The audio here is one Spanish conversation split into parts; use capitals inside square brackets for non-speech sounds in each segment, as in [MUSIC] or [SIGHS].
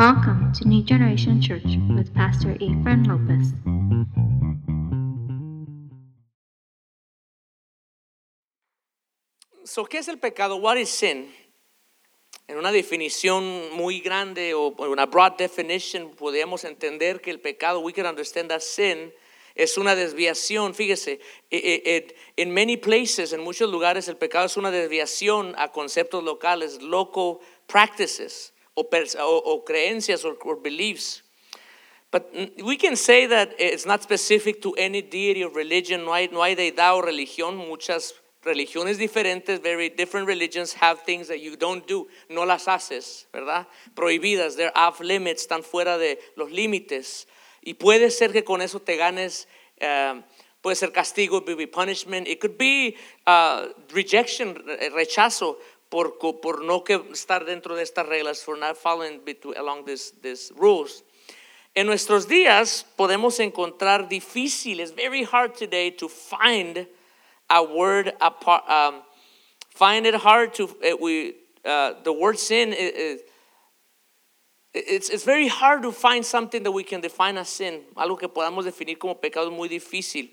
Welcome to New Generation Church with Pastor Efren Lopez. So, ¿qué es el pecado? What is sin? En una definición muy grande o una broad definition, podemos entender que el pecado, we can understand that sin es una desviación. Fíjese, en many places, en muchos lugares, el pecado es una desviación a conceptos locales, local practices o, o, o creencias o beliefs. But we can say that it's not specific to any deity or religion. No hay, no hay deidad o religión. Muchas religiones diferentes, very different religions have things that you don't do. No las haces, ¿verdad? Prohibidas. They're off limits, están fuera de los límites. Y puede ser que con eso te ganes, uh, puede ser castigo, it could be punishment, it could be uh, rejection, rechazo por, no estar dentro de estas reglas, for not following along these rules. En nuestros días podemos encontrar difícil, it's very hard today to find a word, apart, um, find it hard to, uh, we, uh, the word sin is, it's, it's very hard to find something that we can define as sin, algo que podamos definir como pecado es muy difícil.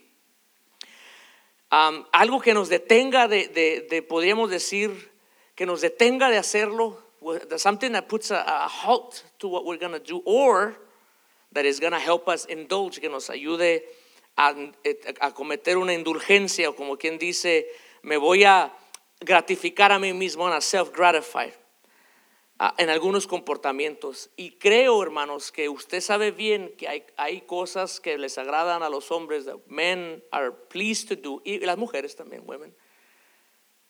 Um, algo que nos detenga de, de, de, podríamos decir, que nos detenga de hacerlo, something that puts a, a halt to what we're going to do, or that is going to help us indulge, que nos ayude a, a cometer una indulgencia, o como quien dice, me voy a gratificar a mí mismo, a self-gratified. Ah, en algunos comportamientos. Y creo, hermanos, que usted sabe bien que hay, hay cosas que les agradan a los hombres, that men are pleased to do, y las mujeres también, women,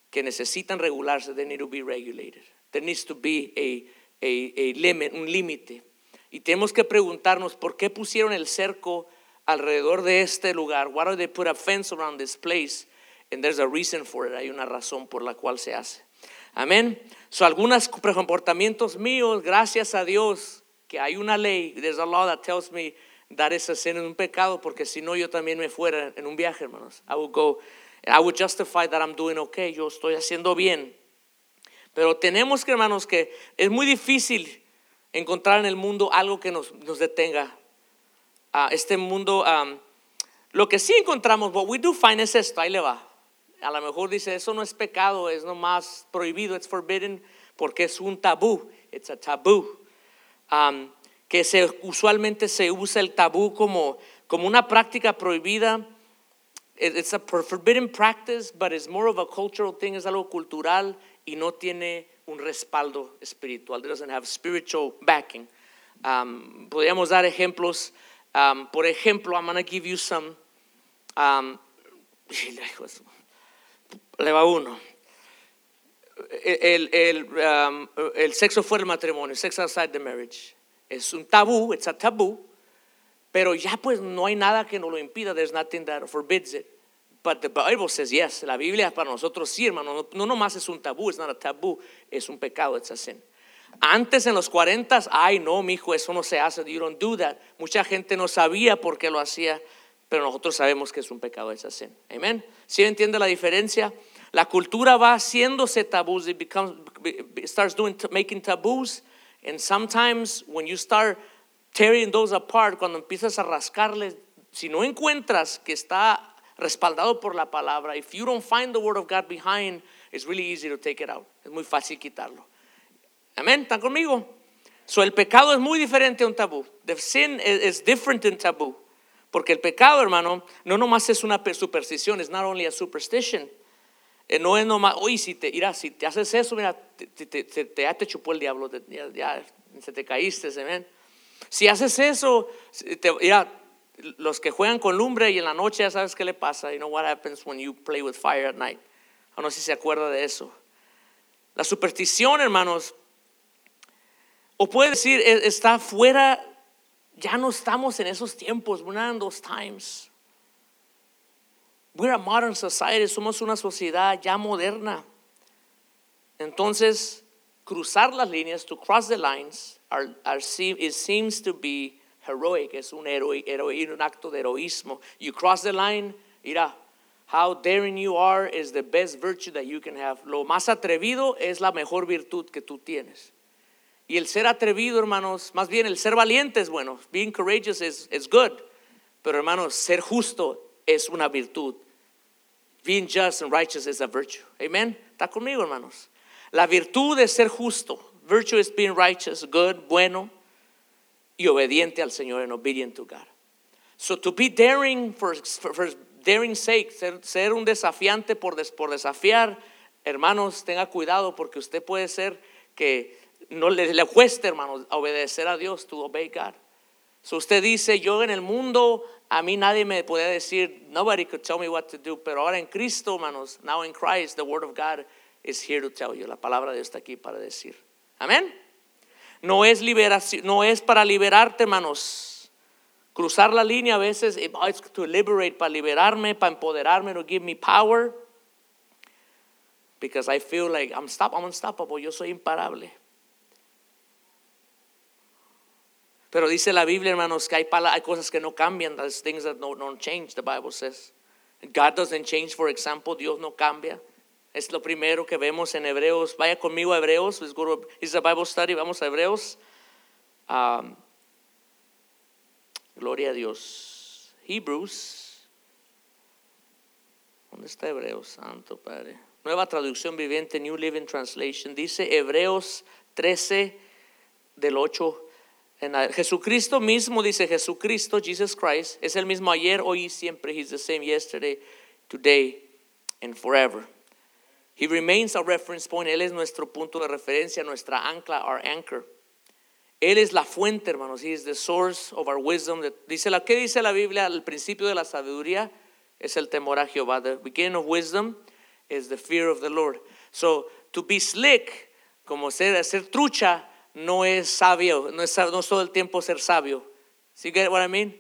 que necesitan regularse, they need to be regulated. There needs to be a, a, a limit, un límite. Y tenemos que preguntarnos por qué pusieron el cerco alrededor de este lugar. Why do they put a fence around this place? And there's a reason for it. Hay una razón por la cual se hace. Amén. So, algunos comportamientos míos, gracias a Dios, que hay una ley, there's a law that tells me that is a sin, un pecado, porque si no yo también me fuera en un viaje, hermanos. I would go, I would justify that I'm doing okay, yo estoy haciendo bien. Pero tenemos que, hermanos, que es muy difícil encontrar en el mundo algo que nos, nos detenga. Uh, este mundo, um, lo que sí encontramos, what we do find es esto, ahí le va. A lo mejor dice, eso no es pecado, es nomás prohibido, it's forbidden, porque es un tabú, it's a tabú. Um, que se, usualmente se usa el tabú como, como una práctica prohibida. It's a forbidden practice, but it's more of a cultural thing, es algo cultural y no tiene un respaldo espiritual. It doesn't have spiritual backing. Um, podríamos dar ejemplos. Um, por ejemplo, I'm going to give you some. Um, [LAUGHS] le va uno. El, el, um, el sexo fuera del matrimonio, sex outside the marriage. Es un tabú, it's a tabú, pero ya pues no hay nada que nos lo impida. There's nothing that forbids it. But the Bible says yes. La Biblia para nosotros sí, hermano. No, no nomás es un tabú, it's not a tabú, es un pecado, it's a sin. Antes en los 40, ay no, mi hijo, eso no se hace, you don't do that. Mucha gente no sabía por qué lo hacía, pero nosotros sabemos que es un pecado, it's a sin. Amén. ¿Sí entiende la diferencia? La cultura va haciéndose tabús, it starts doing, making taboos, and sometimes when you start tearing those apart, cuando empiezas a rascarles, si no encuentras que está respaldado por la palabra, if you don't find the word of God behind, it's really easy to take it out. Es muy fácil quitarlo. Amén, ¿están conmigo? So el pecado es muy diferente a un tabú. The sin is, different than taboo. Porque el pecado, hermano, no nomás es una superstición, es not only a superstition. Eh, no es nomás, oye, si te, mira, si te haces eso, mira, te, te, te, ya te chupó el diablo, ya, ya, se te caíste, amén. Si haces eso, mira, los que juegan con lumbre y en la noche ya sabes qué le pasa. You know what happens when you play with fire at night. O no sé si se acuerda de eso. La superstición, hermanos, o puede decir, está fuera, ya no estamos en esos tiempos, we're not in those times. We're a modern society, somos una sociedad ya moderna. Entonces, cruzar las líneas, to cross the lines, it seems to be heroic, es un, héroe, un acto de heroísmo. You cross the line, mira, how daring you are is the best virtue that you can have. Lo más atrevido es la mejor virtud que tú tienes. Y el ser atrevido, hermanos, más bien el ser valiente es bueno. Being courageous is, is good. Pero hermanos, ser justo es una virtud. Being just and righteous is a virtue. Amen. ¿Está conmigo, hermanos? La virtud es ser justo. Virtue is being righteous, good, bueno y obediente al Señor and obedient to God. So to be daring for, daring sake, ser, un desafiante por, des, por desafiar, hermanos, tenga cuidado porque usted puede ser que no le, le cueste, hermanos, obedecer a Dios, to obey God. So usted dice, yo en el mundo, a mí nadie me puede decir, nobody could tell me what to do, pero ahora en Cristo, hermanos, now in Christ, the word of God is here to tell you. La palabra de Dios está aquí para decir. Amén. No es liberación, no es para liberarte, hermanos. Cruzar la línea a veces, eh, oh, to liberate, para liberarme, para empoderarme, to give me power. Because I feel like I'm, I'm unstoppable, yo soy imparable. Pero dice la Biblia, hermanos, que hay, hay cosas que no cambian. There's things that don't, don't change, the Bible says. God doesn't change, for example, Dios no cambia. Es lo primero que vemos en Hebreos. Vaya conmigo a Hebreos. It's a Bible study. Vamos a Hebreos. Um, gloria a Dios. Hebrews. ¿Dónde está Hebreos? Santo Padre. Nueva traducción viviente, New Living Translation. Dice Hebreos 13 del 8 en la- Jesucristo mismo dice Jesucristo, Jesus Christ, es el mismo ayer, hoy y siempre. He's the same yesterday, today, and forever. He remains our reference point. Él es nuestro punto de referencia, nuestra ancla, our anchor. Él es la fuente, hermanos. He is the source of our wisdom. Dice la, ¿Qué dice la Biblia? El principio de la sabiduría es el temor a Jehová. The beginning of wisdom is the fear of the Lord. So, to be slick, como ser, ser trucha, no es sabio. No es, no todo el tiempo ser sabio. ¿Sí what I mean?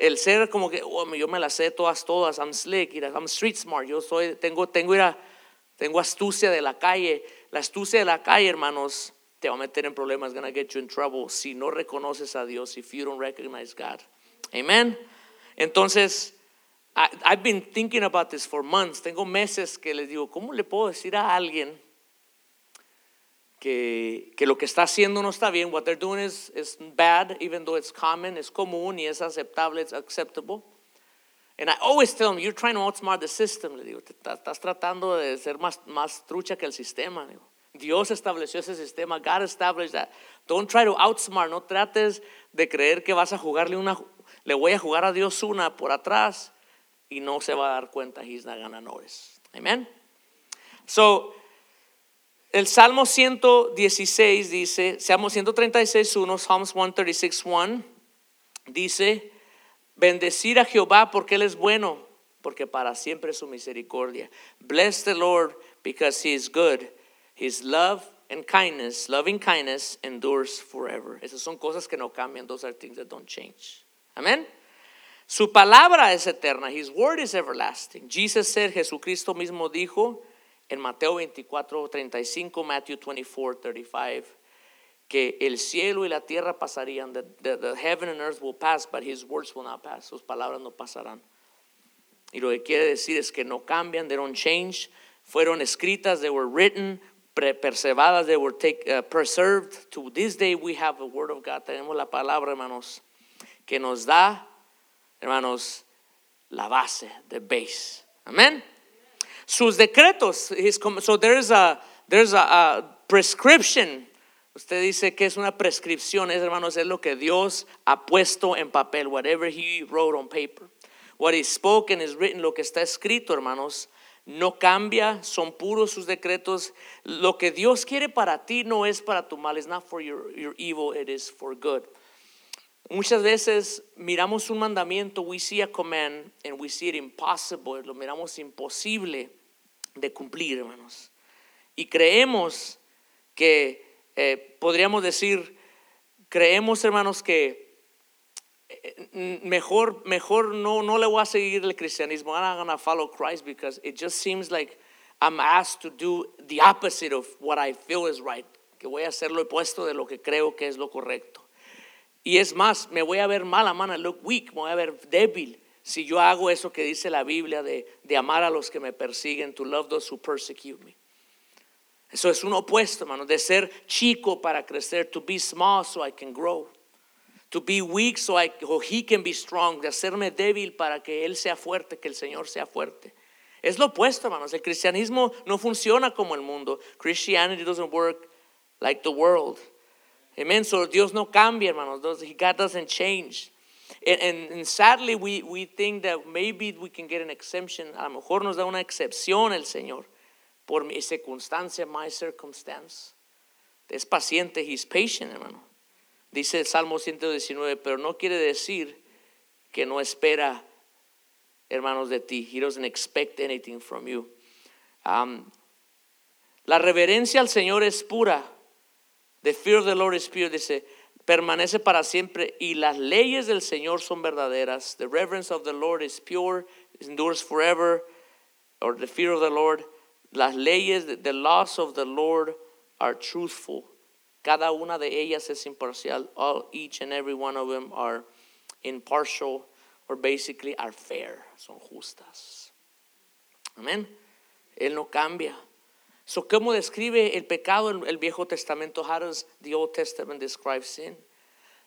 El ser como que oh, yo me las sé todas todas I'm slick I'm street smart yo soy tengo tengo ira- tengo astucia de la calle la astucia de la calle hermanos te va a meter en problemas gonna get you in trouble si no reconoces a Dios if you don't recognize God. Amen. Entonces I've been thinking about this for months. Tengo meses que les digo cómo le puedo decir a alguien que, que lo que está haciendo no está bien. What they're doing is, is bad, even though it's common, es común y es aceptable, it's acceptable. And I always tell them, you're trying to outsmart the system. Le digo, "Te estás, tratando de ser más, más trucha que el sistema. Dios estableció ese sistema. God established that. Don't try to outsmart. No trates de creer que vas a jugarle una, le voy a jugar a Dios una por atrás y no se va a dar cuenta. He's not gonna notice. Amen. So, el Salmo 116 dice, Salmo 136, 1, Psalms 136, 1, dice, bendecir a Jehová porque Él es bueno, porque para siempre es su misericordia. Bless the Lord because He is good. His love and kindness, loving kindness endures forever. Esas son cosas que no cambian. Those are things that don't change. Amén. Su palabra es eterna. His word is everlasting. Jesus said, Jesucristo mismo dijo en Mateo 24, 35, Matthew 24, 35, que el cielo y la tierra pasarían. The, the, the heaven and earth will pass, but his words will not pass. Sus palabras no pasarán. Y lo que quiere decir es que no cambian, they don't change. Fueron escritas, they were written, pre- preservadas, they were take, uh, preserved. To this day we have the word of God. Tenemos la palabra, hermanos, que nos da, hermanos, la base, the base. Amén. Sus decretos, his com- so there's a, there's a, a prescription. Usted dice que es una prescripción, es, hermanos, es lo que Dios ha puesto en papel, whatever he wrote on paper. What is spoken is written, lo que está escrito, hermanos, no cambia, son puros sus decretos. Lo que Dios quiere para ti no es para tu mal, it's not for your, your evil, it is for good. Muchas veces miramos un mandamiento, we see a command, and we see it impossible, lo miramos imposible de cumplir, hermanos. Y creemos que, eh, podríamos decir, creemos, hermanos, que eh, mejor, mejor no, no le voy a seguir el cristianismo. I'm not gonna follow Christ because it just seems like I'm asked to do the opposite of what I feel is right. Que voy a hacer lo opuesto de lo que creo que es lo correcto. Y es más, me voy a ver mala mano, look weak, voy a ver débil si yo hago eso que dice la Biblia de, de amar a los que me persiguen, to love those who persecute me. Eso es un opuesto, hermano, de ser chico para crecer, to be small so I can grow. To be weak so, I, he can be strong, de hacerme débil para que él sea fuerte, que el Señor sea fuerte. Es lo opuesto, hermanos. El cristianismo no funciona como el mundo. Christianity doesn't work like the world. Amen. So Dios no cambia, hermanos. God doesn't change. And, and, and, sadly, we, we think that maybe we can get an exemption. A lo mejor nos da una excepción el Señor por mi circunstancia, my circumstance. Es paciente, he's patient, hermano. Dice el Salmo 119, pero no quiere decir que no espera, hermanos, de ti. He doesn't expect anything from you. Um, la reverencia al Señor es pura. The fear of the Lord is pure. Dice, permanece para siempre y las leyes del Señor son verdaderas. The reverence of the Lord is pure, endures forever. Or the fear of the Lord. Las leyes, the laws of the Lord are truthful. Cada una de ellas es imparcial. All, each and every one of them are impartial or basically are fair. Son justas. Amén. Él no cambia. So, ¿cómo describe el pecado en el Viejo Testamento? How does the Old Testament describe sin?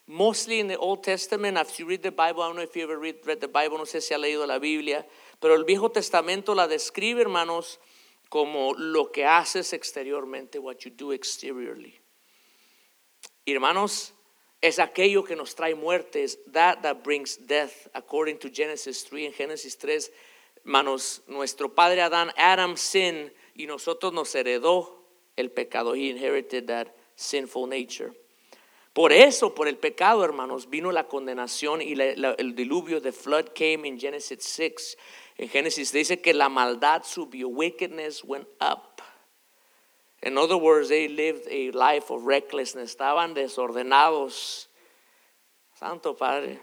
Mostly in the Old Testament, if you read the Bible, I don't know if you ever read, the Bible, no sé si ha leído la Biblia, pero el Viejo Testamento la describe, hermanos, como lo que haces exteriormente, what you do exteriorly. Hermanos, es aquello que nos trae muertes, that that brings death, according to Genesis 3. En Génesis 3, hermanos, nuestro padre Adán, Adam sin y nosotros nos heredó el pecado. He inherited that sinful nature. Por eso, por el pecado, hermanos, vino la condenación y el diluvio. The flood came in Genesis 6. En Génesis dice que la maldad subió, wickedness went up. In other words, they lived a life of recklessness. Estaban desordenados. Santo Padre.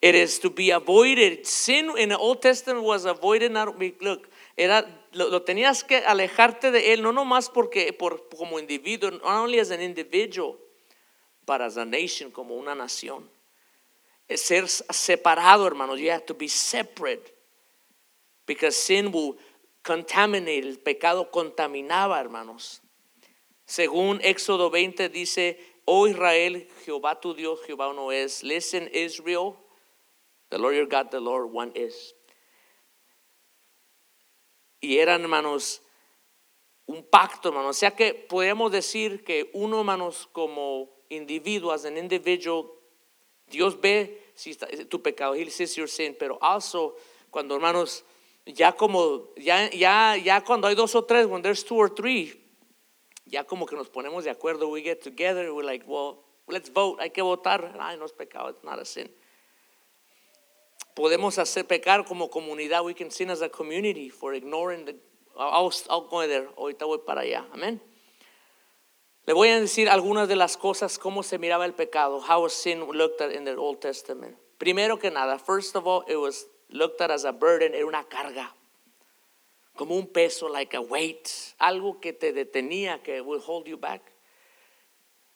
It is to be avoided. Sin in the Old Testament was avoided. Look, era, lo, lo, tenías que alejarte de él, no nomás porque por, como individuo, not only as an individual, but as a nation, como una nación. Ser separado, hermanos. You have to be separate. Because sin will contaminate. El pecado contaminaba, hermanos. Según Éxodo 20 dice, oh Israel, Jehová tu Dios, Jehová uno es. Listen, Israel, the Lord your God, the Lord one is. Y eran, hermanos, un pacto, hermanos. O sea que podemos decir que uno, hermanos, como individuo, as an individual, Dios ve si está, tu pecado, He sees your sin, pero also cuando, hermanos, ya como, ya, ya, ya cuando hay dos o tres, when there's two or three, ya como que nos ponemos de acuerdo, we get together, we're like, well, let's vote, hay que votar, ay, no es pecado, it's not a sin. Podemos hacer pecar como comunidad, we can sin as a community for ignoring the, I'll, I'll go there, ahorita voy para allá, amén. Le voy a decir algunas de las cosas, cómo se miraba el pecado, how sin looked at in the Old Testament. Primero que nada, first of all, it was looked at as a burden, era una carga, como un peso, like a weight, algo que te detenía, que will hold you back.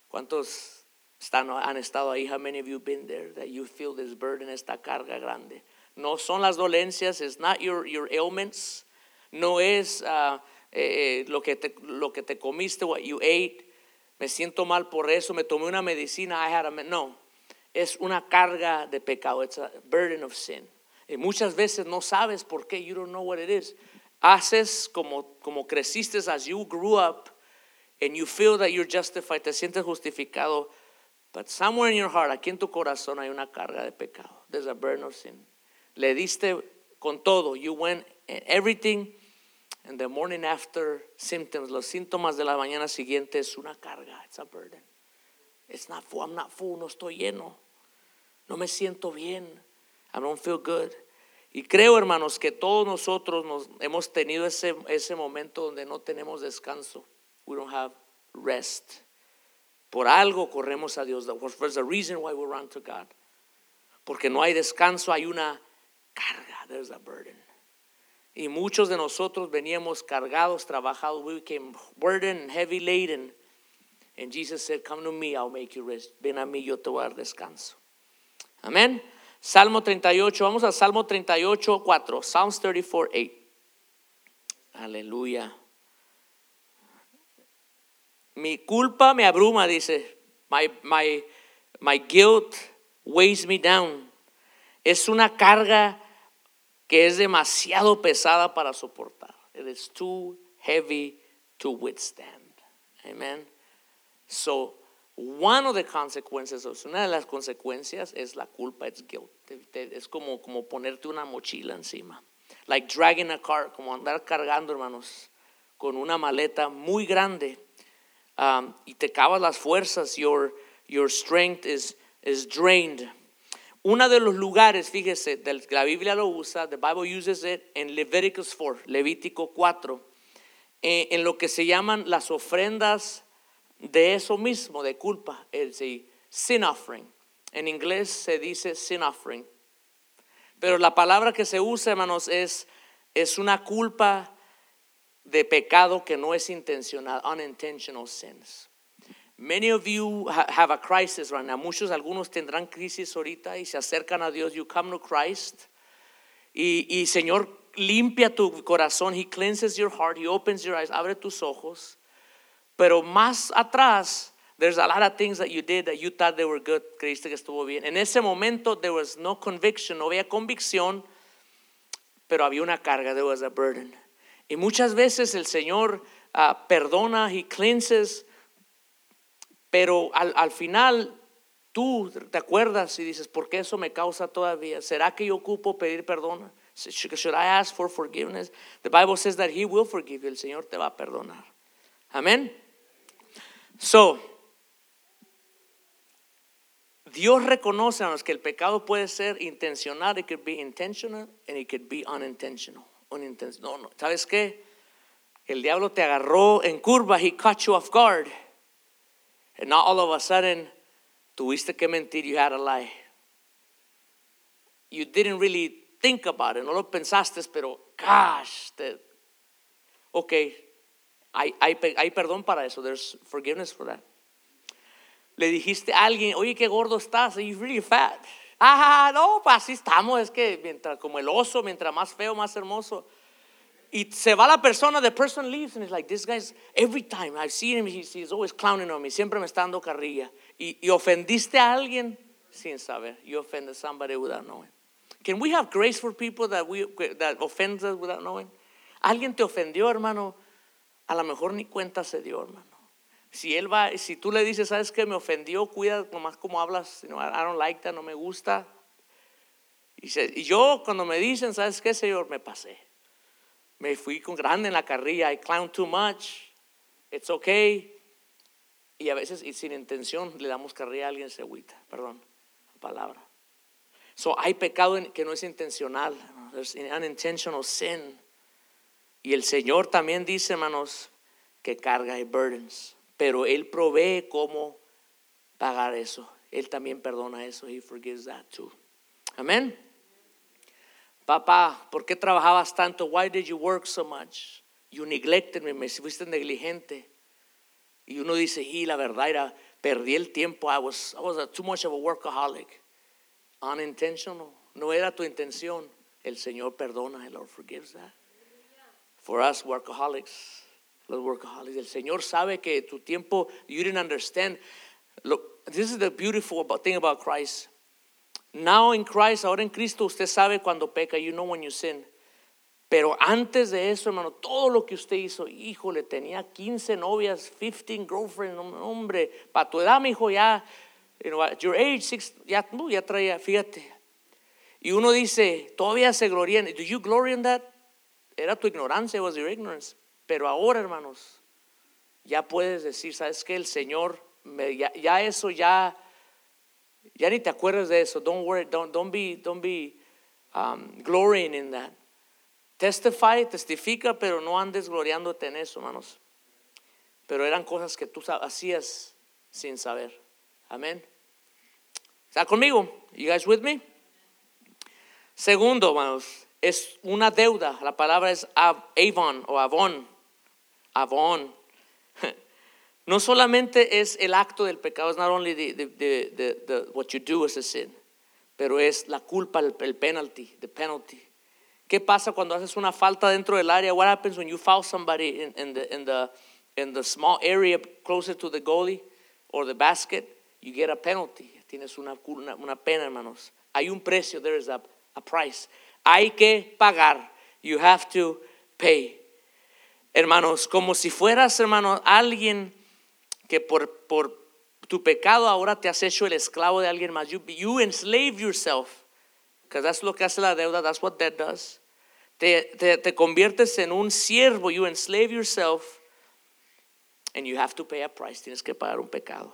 ¿Cuántos están, han estado ahí? How many of you been there that you feel this burden, esta carga grande? No son las dolencias, it's not your, your ailments, no es uh, eh, lo, que te, lo que te comiste, what you ate. Me siento mal por eso, me tomé una medicina, I had a, no, es una carga de pecado, it's a burden of sin. Y muchas veces no sabes por qué, you don't know what it is. Haces como, como creciste as you grew up and you feel that you're justified, te sientes justificado, but somewhere in your heart, aquí en tu corazón hay una carga de pecado. There's a burden of sin. Le diste con todo, you went everything, and the morning after symptoms, los síntomas de la mañana siguiente es una carga, it's a burden. It's not full, I'm not full, no estoy lleno, no me siento bien. I don't feel good. Y creo, hermanos, que todos nosotros nos, hemos tenido ese, ese momento donde no tenemos descanso. We don't have rest. Por algo corremos a Dios. There's a reason why we run to God. Porque no hay descanso, hay una carga. There's a burden. Y muchos de nosotros veníamos cargados, trabajados. We became burdened, heavy laden. And Jesus said, Come to me, I'll make you rest. Ven a mí, yo te voy a dar descanso. Amén. Salmo 38, vamos a Salmo 38, 4. Psalms 34, 8. Aleluya. Mi culpa me abruma, dice. My, my, my guilt weighs me down. Es una carga que es demasiado pesada para soportar. It is too heavy to withstand. Amen. So, one of the consequences, una de las consecuencias es la culpa, it's guilt. Es como, como ponerte una mochila encima. Like dragging a car, como andar cargando, hermanos, con una maleta muy grande. Um, y te acabas las fuerzas, your, your strength is, is drained. Uno de los lugares, fíjese, la Biblia lo usa, the Bible uses it en Leviticus 4, Levítico 4, eh, en lo que se llaman las ofrendas de eso mismo, de culpa, el sí, sin offering. En inglés se dice sin offering. Pero la palabra que se usa, hermanos, es, es una culpa de pecado que no es intencional, unintentional sins. Many of you ha- have a crisis right now. Muchos, algunos tendrán crisis ahorita y se acercan a Dios. You come to Christ. Y, y Señor limpia tu corazón. He cleanses your heart. He opens your eyes. Abre tus ojos. Pero más atrás, there's a lot of things that you did that you thought they were good. Creíste que estuvo bien. En ese momento, there was no conviction. No había convicción, pero había una carga. There was a burden. Y muchas veces el Señor ah, perdona, He cleanses, pero al, al final tú te acuerdas y dices, ¿por qué eso me causa todavía? ¿Será que yo ocupo pedir perdón? Should I ask for forgiveness? The Bible says that He will forgive you. El Señor te va a perdonar. Amén. So, Dios reconoce a los que el pecado puede ser intencional, it could be intentional and it could be unintentional. Uninten- no, no, ¿sabes qué? El diablo te agarró en curva, he caught you off guard. And now all of a sudden, tuviste que mentir, you had a lie. You didn't really think about it, no lo pensaste, pero gosh, te- ok, hay, hay, hay perdón para eso, there's forgiveness for that. Le dijiste a alguien, oye, qué gordo estás, you're really fat. Ah, no, pues así estamos, es que mientras, como el oso, mientras más feo, más hermoso. Y se va la persona, the person leaves, and it's like, this guy's, every time I've seen him, he's, always clowning on me, siempre me está dando carrilla. Y, ofendiste a alguien sin saber. You offended somebody without knowing. Can we have grace for people that, we, that offend us without knowing? Alguien te ofendió, hermano, a lo mejor ni cuenta se dio, hermano. Si él va, si tú le dices, sabes que me ofendió, cuida nomás como hablas, you know, I don't like that, no me gusta. Y, y yo cuando me dicen, sabes qué, señor, me pasé. Me fui con grande en la carrilla, I clown too much, it's okay. Y a veces, y sin intención, le damos carrilla a alguien, se agüita, perdón, la palabra. So, hay pecado que no es intencional, there's unintentional sin. Y el Señor también dice, hermanos, que carga hay burdens, pero Él provee cómo pagar eso. Él también perdona eso, He forgives that too. Amén. Papá, ¿por qué trabajabas tanto? Why did you work so much? You neglected me, me fuiste negligente. Y uno dice, y la verdad era, perdí el tiempo. I was, I was a- too much of a workaholic. Unintentional. No era tu intención. El Señor perdona. El Lord forgives that. For us workaholics, los workaholics, el Señor sabe que tu tiempo, you didn't understand. Look, this is the beautiful thing about Christ. Now in Christ, ahora en Cristo, usted sabe cuando peca, you know when you sin. Pero antes de eso, hermano, todo lo que usted hizo, híjole, tenía 15 novias, 15 girlfriends, hombre, para tu edad, mi hijo, ya, you know, at your age, six, ya, no, ya traía, fíjate. Y uno dice, todavía se gloria en, do you glory in that? Era tu ignorancia, was your ignorance. Pero ahora, hermanos, ya puedes decir, ¿sabes qué? El Señor, me- ya, eso, ya, ya ni te acuerdas de eso. Don't worry, don't, don't be, don't be um, glorying in that. Testify, testifica, pero no andes gloriándote en eso, hermanos. Pero eran cosas que tú hacías sin saber. Amén. ¿Está conmigo? You guys with me? Segundo, hermanos, es una deuda. La palabra es av- avon o avon. Avon. No solamente es el acto del pecado, es not only the, the, the, the- what you do as a sin, pero es la culpa, el, el penalty, the penalty. ¿Qué pasa cuando haces una falta dentro del área? What happens when you foul somebody in, in the, in the, in the small area closer to the goalie or the basket, you get a penalty. Tienes una, una, una pena, hermanos. Hay un precio, there is a, a price. Hay que pagar. You have to pay. Hermanos, como si fueras, hermano, alguien que por, por tu pecado ahora te has hecho el esclavo de alguien más. You, enslave yourself. Because that's lo que hace la deuda. That's what debt does. Te, te, te conviertes en un siervo. You enslave yourself. And you have to pay a price. Tienes que pagar un pecado.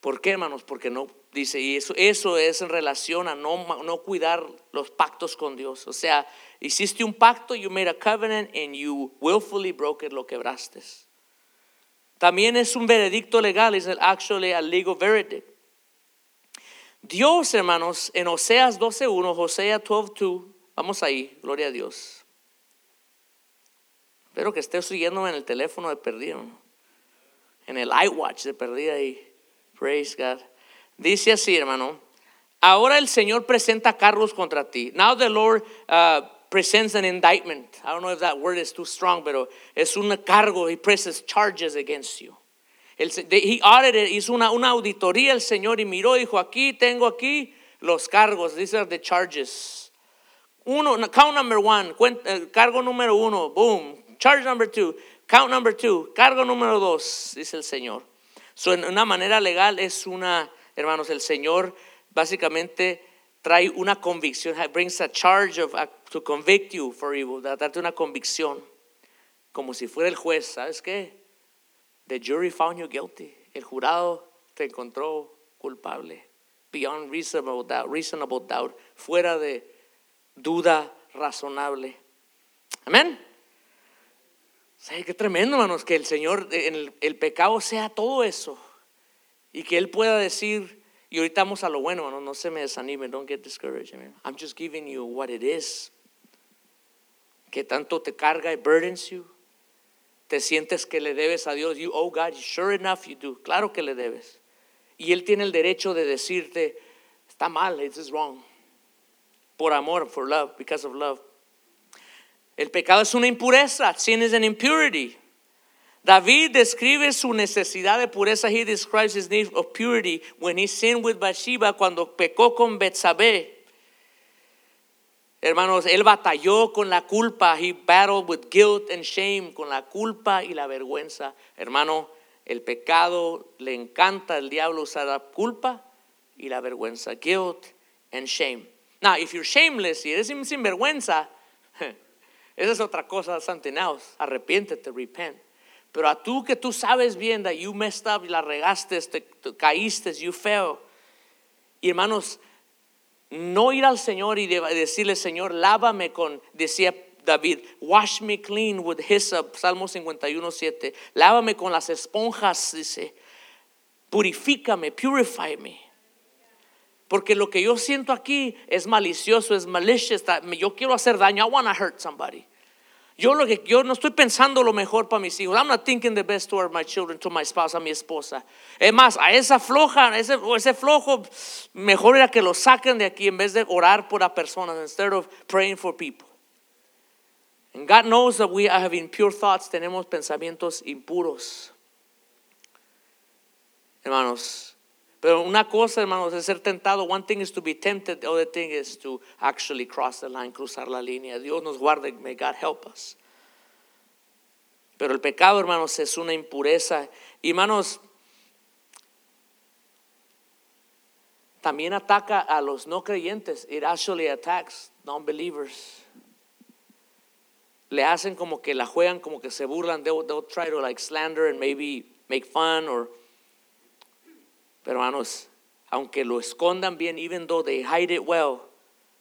¿Por qué, hermanos? Porque no, dice, y eso, eso es en relación a no, no cuidar los pactos con Dios. O sea, hiciste un pacto, you made a covenant, and you willfully broke it, lo quebraste. También es un veredicto legal, es actually a legal verdict. Dios, hermanos, en Oseas 12.1, Josea 12.2, vamos ahí, gloria a Dios. Espero que estés siguiéndome en el teléfono de perdido, en el iWatch de perdida ahí. Praise God. Dice así, hermano. Ahora el Señor presenta cargos contra ti. Now the Lord uh, presents an indictment. I don't know if that word is too strong, pero es un cargo. He presses charges against you. El, he audited, hizo una, una auditoría el Señor y miró, dijo, aquí tengo aquí los cargos. These are the charges. Uno, count number one, cuenta, cargo número uno, boom. Charge number two, count number two, cargo número dos, dice el Señor. So, en una manera legal es una, hermanos, el Señor básicamente trae una convicción, brings a charge of, to convict you for evil, darte una convicción, como si fuera el juez, ¿sabes qué? The jury found you guilty. El jurado te encontró culpable. Beyond reasonable doubt, reasonable doubt, fuera de duda razonable. Amén. Sí, qué tremendo, hermanos, que el Señor, el, el, pecado sea todo eso. Y que Él pueda decir, y ahorita vamos a lo bueno, hermanos, no se me desanimen, don't get discouraged. Man. I'm just giving you what it is. Que tanto te carga y burdens you. Te sientes que le debes a Dios. You oh God, sure enough you do. Claro que le debes. Y Él tiene el derecho de decirte, está mal, this is wrong. Por amor, for love, because of love. El pecado es una impureza. Sin is an impurity. David describe su necesidad de pureza. He describes his need of purity when he sinned with Bathsheba cuando pecó con Betsabé. Hermanos, él batalló con la culpa. He battled with guilt and shame, con la culpa y la vergüenza. Hermano, el pecado le encanta al diablo usar culpa y la vergüenza. Guilt and shame. Now, if you're shameless y eres sin vergüenza, [LAUGHS] esa es otra cosa, something else. Arrepiéntete, repent. Pero a tú que tú sabes bien that you messed up, la regaste, te, te caíste, you fell. Y hermanos, no ir al Señor y decirle, Señor, lávame con, decía David, wash me clean with hyssop, Salmo 51, 7. Lávame con las esponjas, dice, purifícame, purify me. Porque lo que yo siento aquí es malicioso, es malicious. Yo quiero hacer daño. I want to hurt somebody. Yo, lo que, yo no estoy pensando lo mejor para mis hijos. I'm not thinking the best toward my children, to my spouse, a mi esposa. Es más, a esa floja, ese, ese flojo, mejor era que lo saquen de aquí en vez de orar por a personas, instead of praying for people. And God knows that we have impure thoughts, tenemos pensamientos impuros. Hermanos, pero una cosa, hermanos, es ser tentado. One thing is to be tempted, the other thing is to actually cross the line, cruzar la línea. Dios nos guarde, may God help us. Pero el pecado, hermanos, es una impureza. Y, hermanos, también ataca a los no creyentes. It actually attacks non-believers. Le hacen como que la juegan, como que se burlan. They'll, they'll try to like slander and maybe make fun or pero hermanos, aunque lo escondan bien, even though they hide it well,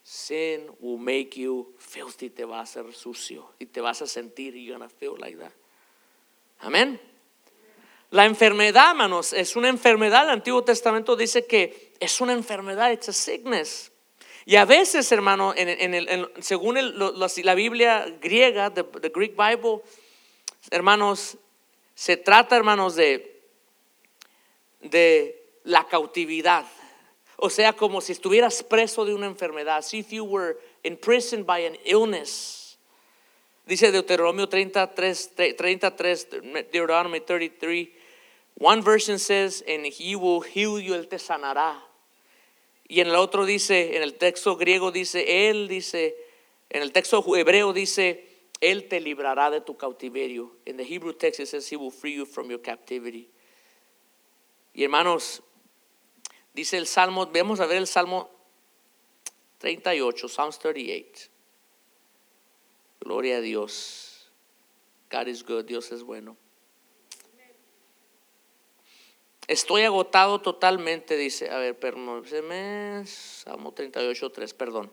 sin will make you filthy, te va a hacer sucio y te vas a sentir, you're gonna feel like that. Amén. La enfermedad, hermanos, es una enfermedad. El Antiguo Testamento dice que es una enfermedad, it's a sickness. Y a veces, hermano, en, el, según la Biblia griega, the, the Greek Bible, hermanos, se trata, hermanos, de, de la cautividad. O sea, como si estuvieras preso de una enfermedad. As if you were imprisoned by an illness. Dice Deuteronomio 33, 33, Deuteronomy 33. One version says, and he will heal you, él te sanará. Y en el otro dice, en el texto griego dice, él dice, en el texto hebreo dice, él te librará de tu cautiverio. En the Hebrew text it says, he will free you from your captivity. Y hermanos, dice el Salmo, vamos a ver el Salmo 38, Psalms 38. Gloria a Dios. God is good, Dios es bueno. Estoy agotado totalmente, dice. A ver, perdóneme. Salmo 38, 3, perdón.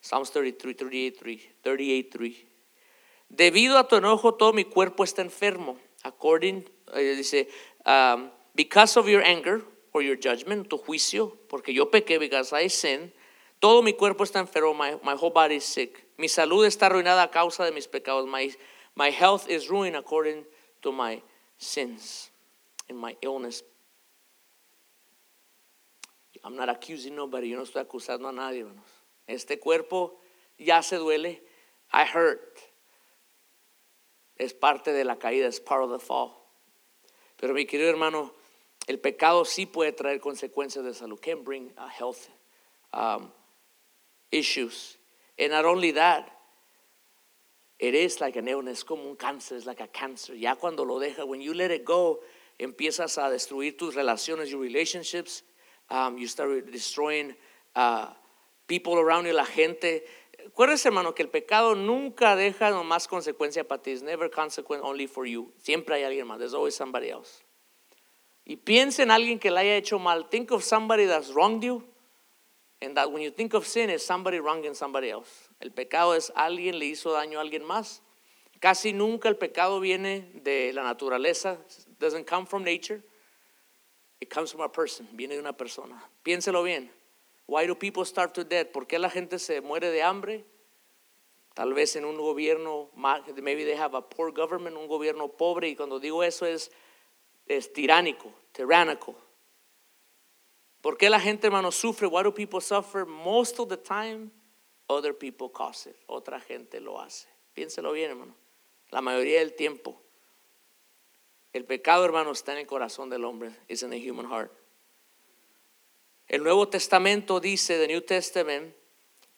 Psalms 33, 38, 38, 3. Debido a tu enojo, todo mi cuerpo está enfermo. According, eh, dice, um, because of your anger or your judgment, tu juicio, porque yo pequé, because I sin, todo mi cuerpo está enfermo, my, my whole body is sick. Mi salud está arruinada a causa de mis pecados. My, my health is ruined according to my sins and my illness. I'm not accusing nobody, yo no estoy acusando a nadie, hermanos. Este cuerpo ya se duele. I hurt. Es parte de la caída, es part of the fall. Pero mi querido hermano, el pecado sí puede traer consecuencias de salud. Can bring a health um, issues. And not only that, it is like an illness, como un cáncer, es like a cancer. Ya cuando lo deja, when you let it go, empiezas a destruir tus relaciones, your relationships. Um, you start destroying uh, people around you, la gente. Acuérdese, hermano, que el pecado nunca deja más consecuencia para ti. It's never consequent only for you. Siempre hay alguien más. There's always somebody else. Y piensa en alguien que le haya hecho mal. Think of somebody that's wronged you. And that when you think of sin, it's somebody wronging somebody else. El pecado es alguien le hizo daño a alguien más. Casi nunca el pecado viene de la naturaleza. It doesn't come from nature. It comes from a person. Viene de una persona. Piénselo bien. Why do people starve to death? ¿Por qué la gente se muere de hambre? Tal vez en un gobierno, maybe they have a poor government, un gobierno pobre. Y cuando digo eso es, es tiránico, tyrannical. ¿Por qué la gente, hermano, sufre? Why do people suffer? Most of the time, other people cause it. Otra gente lo hace. Piénselo bien, hermano. La mayoría del tiempo. El pecado, hermano, está en el corazón del hombre. It's in the human heart. El Nuevo Testamento dice, the New Testament,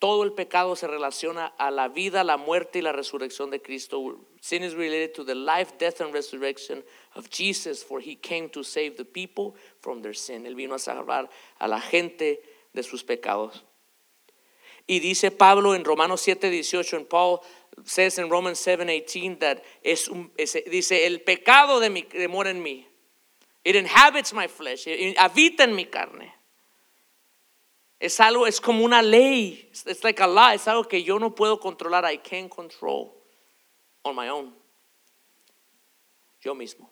todo el pecado se relaciona a la vida, la muerte y la resurrección de Cristo. Sin is related to the life, death and resurrection of Jesus, for he came to save the people from their sin. Él vino a salvar a la gente de sus pecados. Y dice Pablo en Romanos 7, 18, and Paul says in Romans 7, 18, that es dice, el pecado de, mi, de mora en mí. It inhabits my flesh, habita en mi carne. Es algo, es como una ley. It's like a law. Es algo que yo no puedo controlar. I can't control on my own. Yo mismo.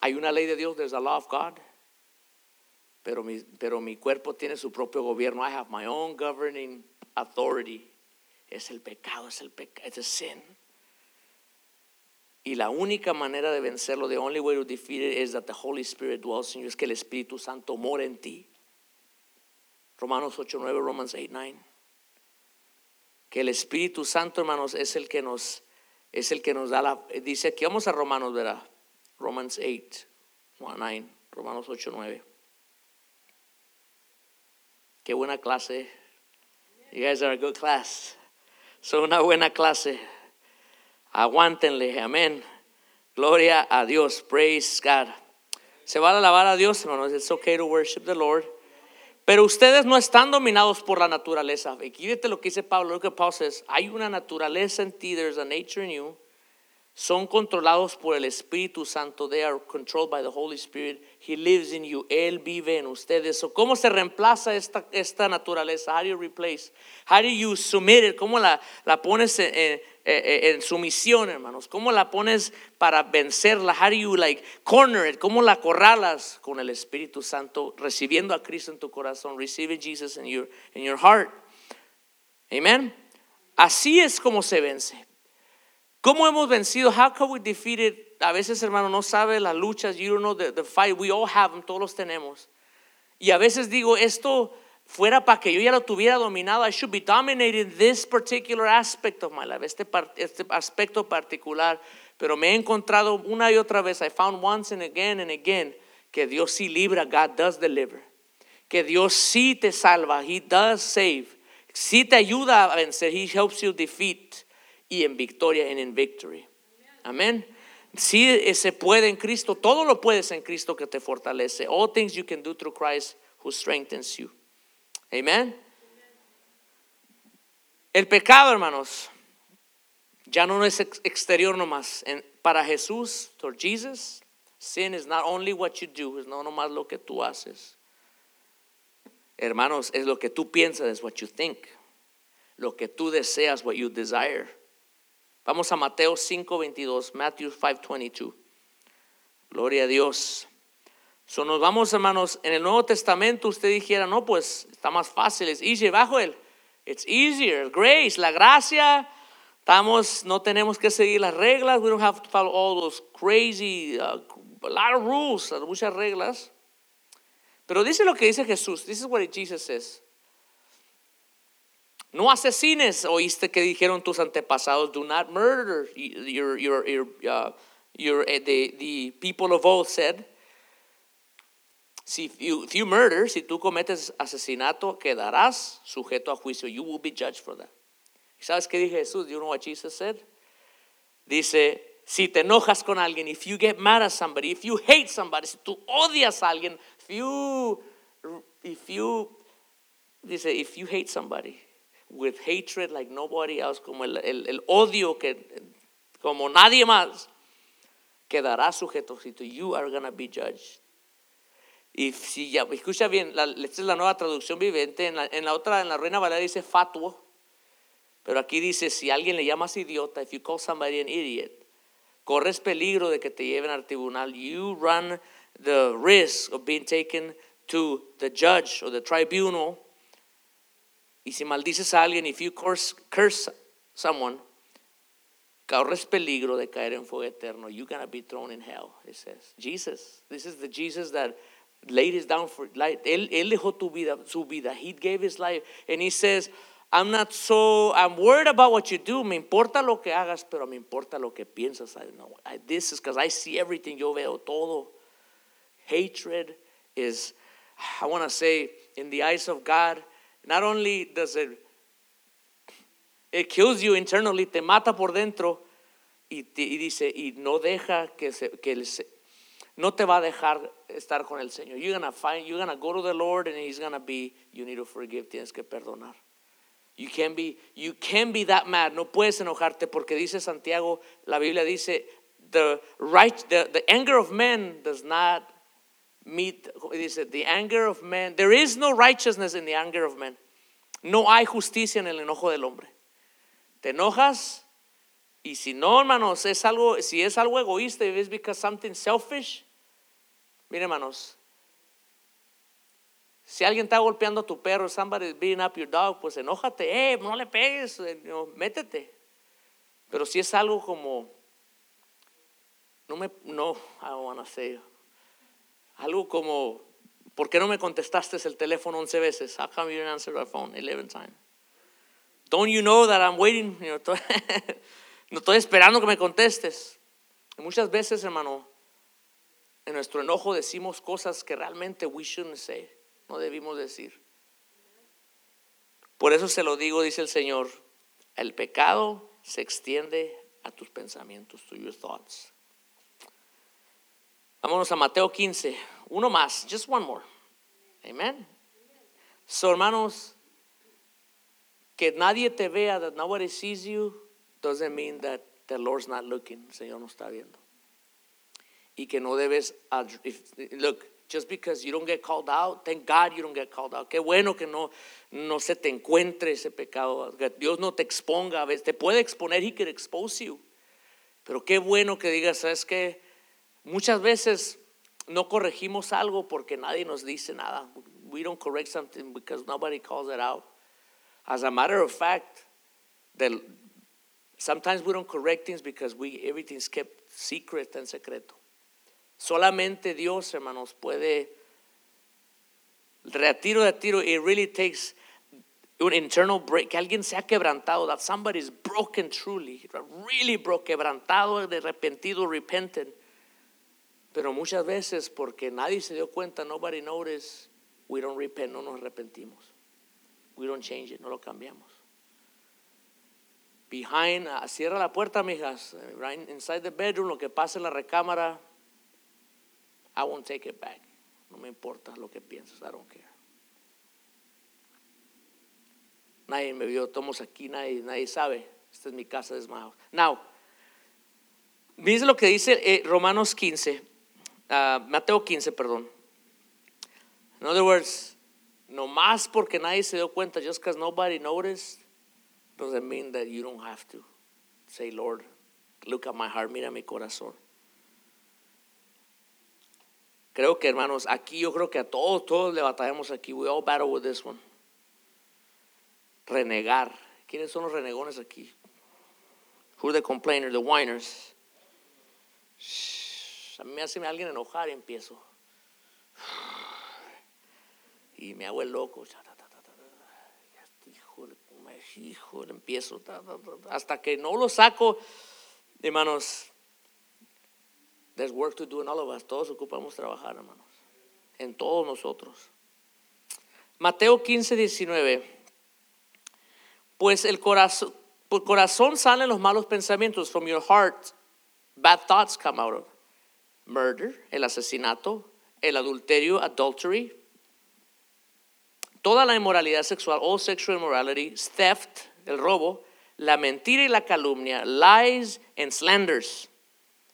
Hay una ley de Dios. There's a law of God. Pero mi, pero mi cuerpo tiene su propio gobierno. I have my own governing authority. Es el pecado, es el pecado, es el sin. Y la única manera de vencerlo, the only way to defeat it is that the Holy Spirit dwells in you, es que el Espíritu Santo mora en ti. Romanos 8, 9, Romans 8, 9. Que el Espíritu Santo, hermanos, es el que nos, es el que nos da la, dice aquí, vamos a Romanos, verá, Romans 8, 9, Romanos 8, 9. Qué buena clase. You guys are a good class. Son una buena clase. Aguántenle, amén. Gloria a Dios. Praise God. Se va a alabar a Dios, hermanos. It's okay to worship the Lord. Pero ustedes no están dominados por la naturaleza. Fíjate lo que dice Pablo. Lo que Pablo dice hay una naturaleza en ti. There's a nature in you. Son controlados por el Espíritu Santo. They are controlled by the Holy Spirit. He lives in you. Él vive en ustedes. So, ¿Cómo se reemplaza esta, esta naturaleza? How do you replace? How do you submit it? ¿Cómo la, la pones en, en sumisión, hermanos? ¿Cómo la pones para vencerla? How do you like corner it? ¿Cómo la corralas con el Espíritu Santo? Recibiendo a Cristo en tu corazón. Receiving Jesus in your, in your heart. Amen. Así es como se vence. ¿Cómo hemos vencido? How can we defeat it? A veces, hermano, no sabe las luchas. You don't know the, the fight. We all have them. Todos los tenemos. Y a veces digo, esto fuera para que yo ya lo tuviera dominado. I should be dominating this particular aspect of my life, este, este aspecto particular. Pero me he encontrado una y otra vez, I found once and again and again, que Dios sí libra, God does deliver. Que Dios sí te salva, He does save. Sí te ayuda a vencer, He helps you defeat. Y en victoria and in victory. Amén. Sí se puede en Cristo, todo lo puedes en Cristo que te fortalece. All things you can do through Christ who strengthens you. Amén. El pecado, hermanos, ya no es ex- exterior nomás. Para Jesús, for Jesus, sin is not only what you do, es no nomás lo que tú haces. Hermanos, es lo que tú piensas, es what you think. Lo que tú deseas, what you desire. Vamos a Mateo 5:22, Matthew 5:22. Gloria a Dios. So nos vamos, hermanos, en el Nuevo Testamento usted dijera, no, pues está más fácil, es easier, bajo él. It's easier, grace, la gracia. Estamos, no tenemos que seguir las reglas. We don't have to follow all those crazy, uh, a lot of rules, muchas reglas. Pero dice lo que dice Jesús. This is what Jesus says. No asesines, oíste que dijeron tus antepasados. Do not murder. Your, your, your, uh, your, eh, the, the people of old said. Si you, if you murder, si tú cometes asesinato, quedarás sujeto a juicio. You will be judged for that. ¿Y ¿Sabes qué dije Jesús? Do you know what Jesus said? Dice, si te enojas con alguien, if you get mad at somebody, if you hate somebody, si tú odias a alguien, if you, if you, dice, if you hate somebody with hatred like nobody else, como el, el, el odio que, como nadie más, quedará sujeto a juicio. You are going to be judged. Y si ya, escucha bien, la, esta es la nueva traducción viviente, en la, en la otra, en la Reina Valera dice fatuo, pero aquí dice, si alguien le llamas idiota, if you call somebody an idiot, corres peligro de que te lleven al tribunal. You run the risk of being taken to the judge or the tribunal. Y si maldices a alguien, if you curse, curse someone, corres peligro de caer en fuego eterno. You're going to be thrown in hell, it says. Jesus, this is the Jesus that laid his down for life. Él, él dejó tu vida, su vida. He gave his life. And he says, I'm not so, I'm worried about what you do. Me importa lo que hagas, pero me importa lo que piensas. I know. This is because I see everything. Yo veo todo. Hatred is, I want to say, in the eyes of God, not only does it, it kills you internally, te mata por dentro, y, dice, y no deja que se, que no te va a dejar estar con el Señor. You're gonna find, you're gonna go to the Lord and He's gonna be, you need to forgive, tienes que perdonar. You can be, you can be that mad. No puedes enojarte porque dice Santiago, la Biblia dice, the right, the, the anger of men does not meet. Dice, the anger of men. There is no righteousness in the anger of men. No hay justicia en el enojo del hombre. Te enojas y si no, hermanos, es algo, si es algo egoísta, it's because something selfish, mire, hermanos, si alguien está golpeando a tu perro, somebody is beating up your dog, pues enójate, eh, no le pegues, eh, métete. Pero si es algo como, no me, no, I don't wanna say, algo como, ¿por qué no me contestaste el teléfono 11 veces? How come you didn't answer the phone 11 times? Don't you know that I'm waiting? [LAUGHS] No estoy esperando que me contestes. Muchas veces, hermano, en nuestro enojo decimos cosas que realmente we shouldn't say, no debimos decir. Por eso se lo digo, dice el Señor, el pecado se extiende a tus pensamientos, to your thoughts. Vámonos a Mateo 15, uno más, just one more. Amen. So, hermanos, que nadie te vea, that nobody sees you, doesn't mean that the Lord's not looking, el Señor no está viendo. Y que no debes, look, just because you don't get called out, thank God you don't get called out. Qué bueno que no, no se te encuentre ese pecado, que Dios no te exponga, a veces te puede exponer, He can expose you. Pero qué bueno que digas, ¿sabes qué? Muchas veces no corregimos algo porque nadie nos dice nada. We don't correct something because nobody calls it out. As a matter of fact, sometimes we don't correct things because we everything's kept secret and secreto. Solamente Dios, hermanos, puede retiro de tiro, it really takes un internal break, que alguien se ha quebrantado, that somebody is broken truly, really broke, quebrantado, de arrepentido, repentant. Pero muchas veces porque nadie se dio cuenta, nobody noticed, we don't repent, no nos arrepentimos. We don't change it, no lo cambiamos. Behind, uh, cierra la puerta, mijas, right inside the bedroom, lo que pasa en la recámara, I won't take it back. No me importa lo que piensas, I don't care. Nadie me vio, tomos aquí, nadie, nadie sabe. Esta es mi casa, es my. Now, dice lo que dice eh, Romanos 15, ah, Mateo 15, perdón. In other words, no más porque nadie se dio cuenta, just because nobody noticed, doesn't mean that you don't have to say, Lord, look at my heart, mira mi corazón. Creo que hermanos, aquí yo creo que a todos, todos le batallamos aquí. We all battle with this one. Renegar. ¿Quiénes son los renegones aquí? Who are the complainers, the whiners? Shh, A mí me hace alguien enojar y empiezo. [SIGHS] Y me hago el loco. Híjole, híjole, empiezo. ta, ta, ta, ta. Hasta que no lo saco, hermanos, There's work to do in all of us. Todos ocupamos trabajar, hermanos. En todos nosotros. Mateo 15, 19. Pues el corazón, por corazón salen los malos pensamientos. From your heart, bad thoughts come out of. Murder, el asesinato, el adulterio, adultery. Toda la inmoralidad sexual, all sexual immorality, theft, el robo, la mentira y la calumnia, lies and slanders.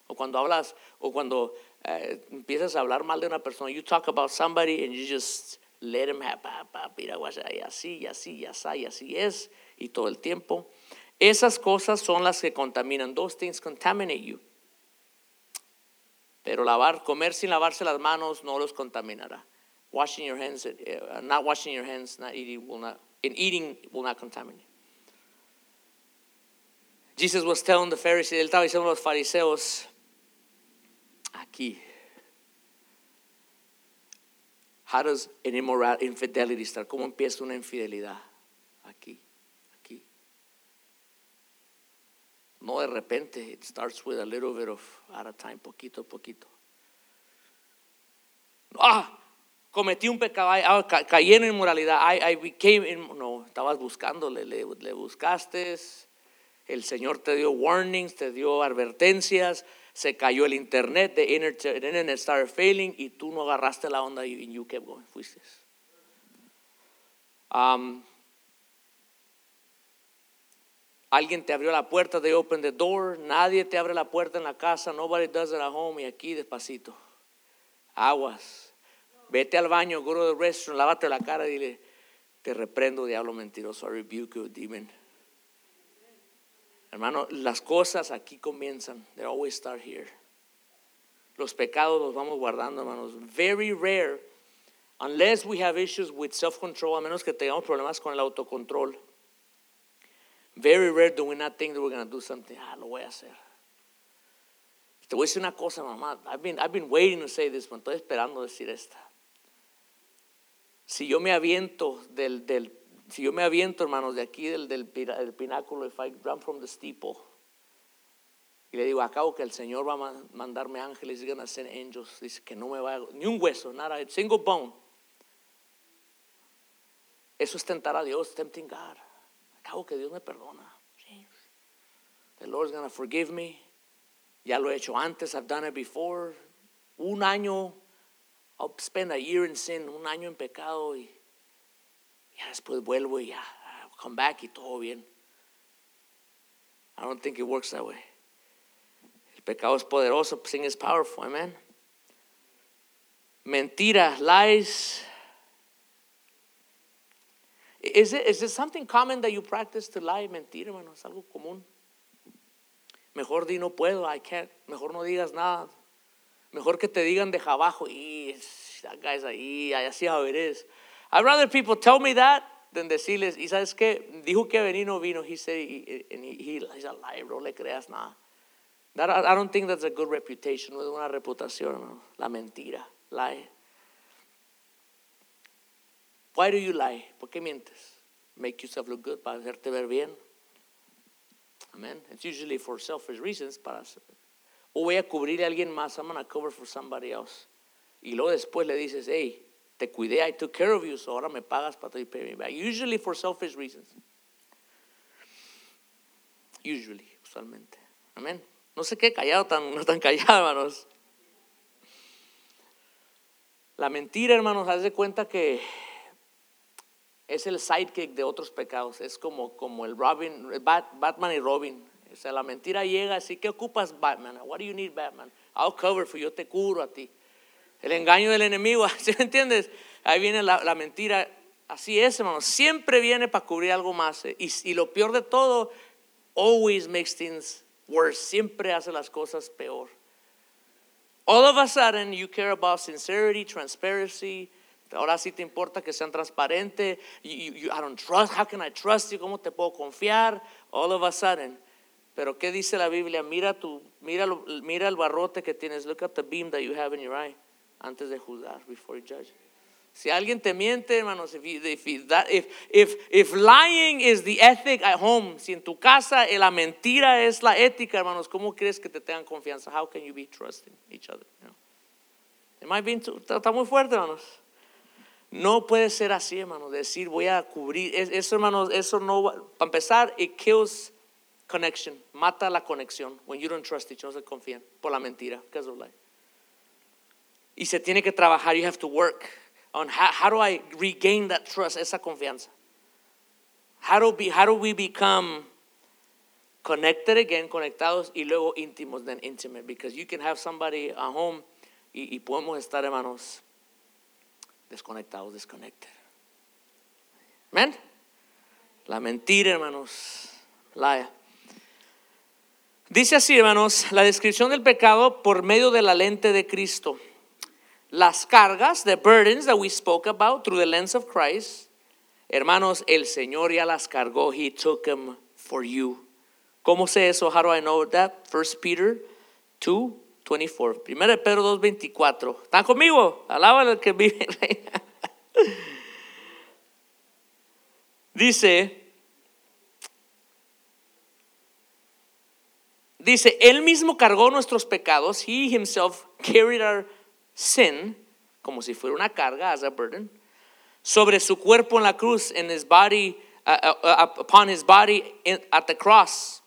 O cuando hablas, o cuando eh, empiezas a hablar mal de una persona, you talk about somebody and you just let him have, mira, y así, así, así, así es, y todo el tiempo. Esas cosas son las que contaminan. Those things contaminate you. Pero lavar, comer sin lavarse las manos no los contaminará. Washing your hands, eh, not washing your hands, not eating will not, and eating will not contaminate. Jesus was telling the Pharisees, él estaba diciendo los fariseos, aquí, how does an immoral, infidelity start? ¿Cómo empieza una infidelidad? Aquí, aquí. No de repente, it starts with a little bit of at a time, poquito a poquito. Ah, cometí un pecado, ah, ca- caí en inmoralidad, I, I became, in- no, estabas buscándole, le, le buscaste, el Señor te dio warnings, te dio advertencias, se cayó el internet, the internet, started failing y tú no agarraste la onda y you kept going, fuiste. Um, alguien te abrió la puerta, they opened the door, nadie te abre la puerta en la casa, nobody does it at home y aquí despacito. Aguas. Vete al baño, go to the restroom, lávate la cara y dile, te reprendo, diablo mentiroso, I rebuke you, demon. Hermano, las cosas aquí comienzan. They always start here. Los pecados los vamos guardando, hermanos. Very rare, unless we have issues with self-control, a menos que tengamos problemas con el autocontrol. Very rare do we not think that we're going to do something. Ah, lo voy a hacer. Te voy a decir una cosa, mamá. I've been, I've been waiting to say this, pero estoy esperando decir esta. Si yo me aviento del, del si yo me aviento, hermanos, de aquí del, del, del pináculo, if I run from the steeple, y le digo, acabo que el Señor va a man- mandarme ángeles, he's gonna send angels, dice que no me va a, ni un hueso, nada, a single bone. Eso es tentar a Dios, tempting God. Acabo que Dios me perdona. The Lord's gonna forgive me. Ya lo he hecho antes, I've done it before. Un año, I'll spend a year in sin, un año en pecado y ya después vuelvo y ya, I'll come back y todo bien. I don't think it works that way. El pecado es poderoso, sin is powerful, amen. Mentira, lies. Is it, is it something common that you practice to lie? Mentir, hermano, es algo común. Mejor di no puedo, I can't. Mejor no digas nada. Mejor que te digan de abajo, y that guy's ahí, I see how it is. I'd rather people tell me that than decirles, y sabes qué, dijo que venir no vino, he said, and he, he- he's a liar, bro, le creas nada. I don't think that's a good reputation, no es una reputación, la mentira, lie. Why do you lie? ¿Por qué mientes? Make yourself look good para hacerte ver bien. Amen. It's usually for selfish reasons. Para, o voy a cubrir a alguien más. I'm going to cover for somebody else. Y luego después le dices, hey, te cuidé, I took care of you, so ahora me pagas para pay me back. Usually for selfish reasons. Usually, usualmente. Amén. No sé qué callado tan, no tan callado, hermanos. La mentira, hermanos, haz de cuenta que es el sidekick de otros pecados. Es como, como el Robin, Batman y Robin. O sea, la mentira llega así, ¿qué ocupas Batman? What do you need Batman? I'll cover for you, yo te curo a ti. El engaño del enemigo, [LAUGHS] ¿sí me entiendes? Ahí viene la, mentira. Así es, hermanos. Siempre viene para cubrir algo más. ¿eh? Y, lo peor de todo, always makes things worse. Siempre hace las cosas peor. All of a sudden, you care about sincerity, transparency. Ahora sí te importa que sean transparentes. You, I don't trust. How can I trust you? ¿Cómo te puedo confiar? All of a sudden. Pero ¿qué dice la Biblia? Mira, tu, mira, mira el barrote que tienes. Look at the beam that you have in your eye. Antes de juzgar, before you judge. Si alguien te miente, hermanos, if, if, that, if, if, if, lying is the ethic at home, si en tu casa la mentira es la ética, hermanos, ¿cómo crees que te tengan confianza? How can you be trusting each other? You know? It might be, está muy fuerte, hermanos. No puede ser así, hermanos, decir voy a cubrir. Eso, hermanos, eso no, para empezar, it kills connection, mata la conexión. When you don't trust each other, no se confían por la mentira, because of lie. Y se tiene que trabajar, you have to work on how, how do I regain that trust, esa confianza. How do, be, how do we become connected again, conectados y luego íntimos, then intimate? Because you can have somebody at home y, y podemos estar, hermanos, desconectados, desconected. Amén. La mentira, hermanos. La, dice así, hermanos, la descripción del pecado por medio de la lente de Cristo. Las cargas, the burdens that we spoke about through the lens of Christ. Hermanos, el Señor ya las cargó. He took them for you. ¿Cómo sé eso? How do I know that? 1 Peter 2, 24. Primero Pedro 2, 24. ¿Están conmigo? Alaba al que vive. [LAUGHS] Dice, dice, Él mismo cargó nuestros pecados. He himself carried our sin, como si fuera una carga, as a burden, sobre su cuerpo en la cruz, in his body, uh, uh, upon his body at the cross,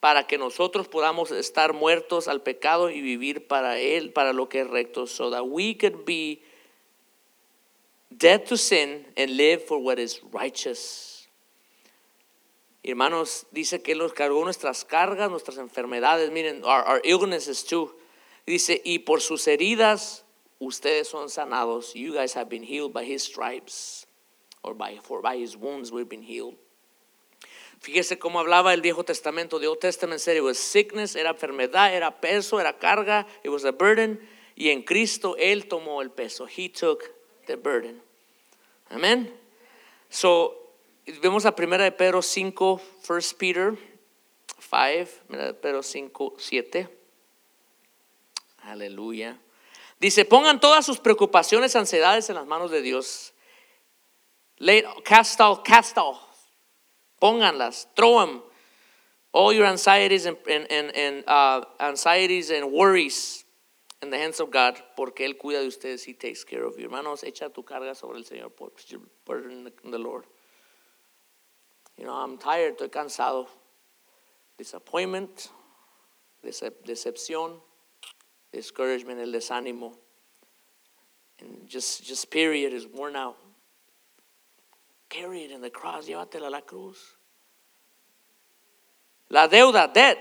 para que nosotros podamos estar muertos al pecado y vivir para Él, para lo que es recto, so that we could be dead to sin and live for what is righteous. Hermanos, dice que Él nos cargó nuestras cargas, nuestras enfermedades, miren, our, our illnesses too. Dice, y por sus heridas ustedes son sanados. You guys have been healed by his stripes. Or by, for by his wounds we've been healed. Fíjese cómo hablaba el Viejo Testamento. The Old Testament said it was sickness, era enfermedad, era peso, era carga. It was a burden. Y en Cristo Él tomó el peso. He took the burden. Amén. So, vemos a primera de Pedro 5, 1 Peter 5, primera de Pedro 5, 7. Aleluya. Dice, pongan todas sus preocupaciones, ansiedades en las manos de Dios. Cast all, cast all. Pónganlas, throw them. All your anxieties and, uh, anxieties and worries in the hands of God, porque Él cuida de ustedes. He takes care of you. Hermanos, echa tu carga sobre el Señor, put your burden in the Lord. You know, I'm tired, estoy cansado. Disappointment, decep decepción, discouragement, el desánimo. And just, just period is worn out. Carry it in the cross, llévatela a la cruz. La deuda, debt.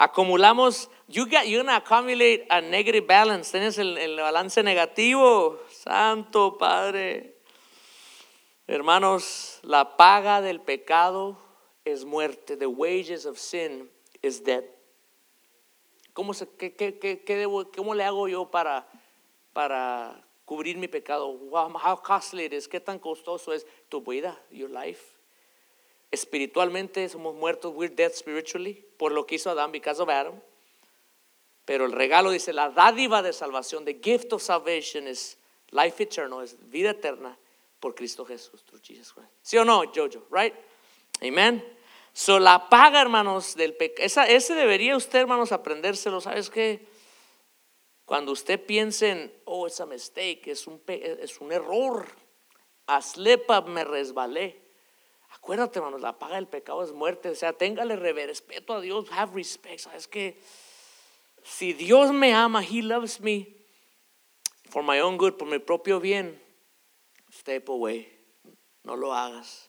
Acumulamos, you got, you're gonna accumulate a negative balance. Tienes el, el balance negativo. Santo Padre. Hermanos, la paga del pecado es muerte. The wages of sin is death. ¿Cómo, se, qué, qué, qué, debo, ¿Cómo le hago yo para, para cubrir mi pecado? How costly it is, qué tan costoso es tu vida, your life. Espiritualmente somos muertos, we're dead spiritually, por lo que hizo Adán, because of Adam. Pero el regalo dice, la dádiva de salvación, the gift of salvation is life eternal, es vida eterna por Cristo Jesús, through Jesus Christ. ¿Sí o no, Jojo? Right? Amen. So, la paga, hermanos, del pecado. Ese debería usted, hermanos, aprendérselo. ¿Sabes qué? Cuando usted piense en, oh, it's a mistake, es un, pe- es un error, a slip up, me resbalé. Acuérdate, hermanos, la paga del pecado es muerte. O sea, téngale re- respeto a Dios, have respect. ¿Sabes qué? Si Dios me ama, He loves me for my own good, por mi propio bien, step away. No lo hagas.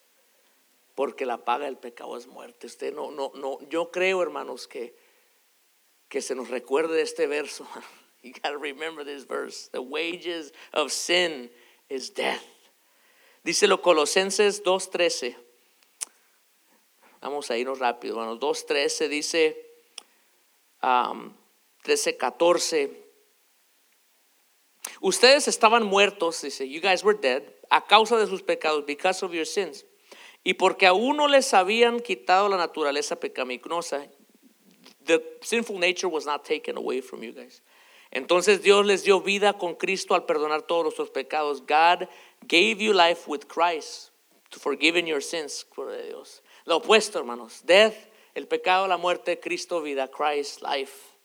Porque la paga del pecado es muerte. Usted no, no, no. Yo creo, hermanos, que, que se nos recuerde este verso. [LAUGHS] You got to remember this verse. The wages of sin is death. Dice lo Colosenses 2.13. Vamos a irnos rápido, hermanos. 2.13 dice, um, 13.14. Ustedes estaban muertos, dice, you guys were dead, a causa de sus pecados, because of your sins. Y porque aún no les habían quitado la naturaleza pecaminosa, the sinful nature was not taken away from you guys. Entonces Dios les dio vida con Cristo al perdonar todos nuestros pecados. God gave you life with Christ to forgiving your sins. A Dios. Lo opuesto, hermanos. Death, el pecado, la muerte, Cristo, vida, Christ, life.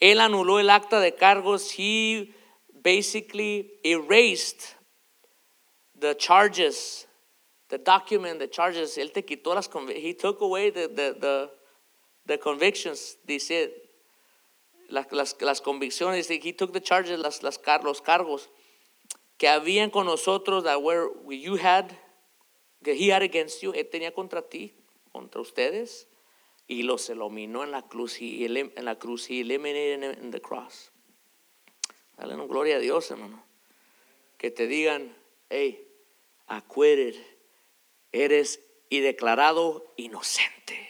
Él anuló el acta de cargos. He basically erased the charges, the document, the charges. Él te quitó las He took away the, the, the, the convictions. Dice, las, las, las convicciones. He took the charges, las, las, los cargos que habían con nosotros that were you had, que he had against you. Él tenía contra ti, contra ustedes. Y los eliminó en la cruz. He en la cruz. He eliminated them in the cross. Dale gloria a Dios, hermano. Que te digan, hey, acquitted, eres y declarado inocente.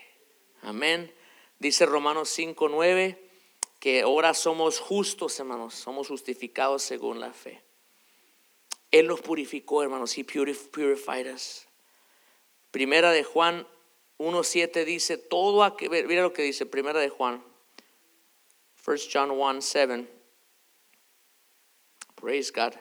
Amén. Dice Romanos 5, 9, que ahora somos justos, hermanos, somos justificados según la fe. Él nos purificó, hermanos, He purif- purified us. Primera de Juan 1.7 dice, todo aquel, mira lo que dice, primera de Juan, 1 John 1, 7. Praise God.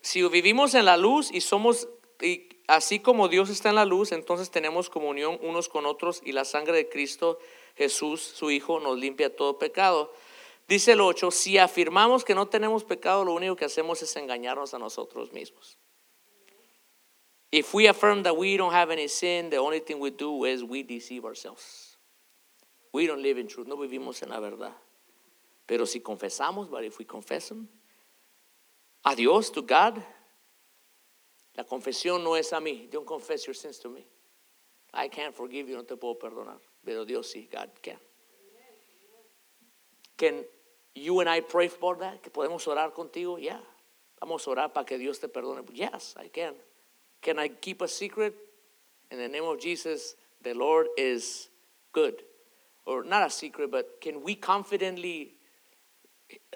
Si vivimos en la luz y somos, y así como Dios está en la luz, entonces tenemos comunión unos con otros y la sangre de Cristo Jesús, su Hijo, nos limpia todo pecado. Dice el 8, si afirmamos que no tenemos pecado, lo único que hacemos es engañarnos a nosotros mismos. If we affirm that we don't have any sin, the only thing we do is we deceive ourselves. We don't live in truth, no vivimos en la verdad. Pero si confesamos, but if we confess Him, a Dios, to God, la confesión no es a mí. Don't confess your sins to me. I can't forgive you, no te puedo perdonar. Pero Dios sí, God can. Can you and I pray for that? Que podemos orar contigo? Yeah. Vamos a orar para que Dios te perdone. Yes, I can. Can I keep a secret? In the name of Jesus, the Lord is good. Or not a secret, but can we confidently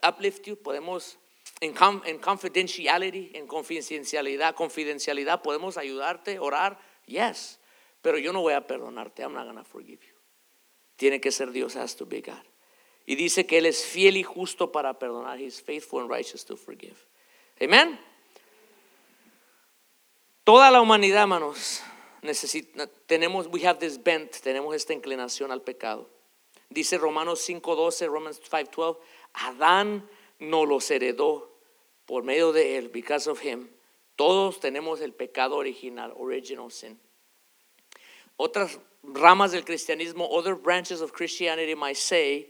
uplift you? Podemos, en, confidentiality, en confidencialidad, confidencialidad, podemos ayudarte, orar. Yes. Pero yo no voy a perdonarte. I'm not to forgive you. Tiene que ser Dios, has to be God. Y dice que Él es fiel y justo para perdonar. He's faithful and righteous to forgive. Amen. Toda la humanidad, hermanos, necesita, tenemos, we have this bent, tenemos esta inclinación al pecado. Dice Romanos 5:12, Romans 5:12, Adán no los heredó por medio de él, because of him. Todos tenemos el pecado original, original sin. Otras ramas del cristianismo, other branches of Christianity might say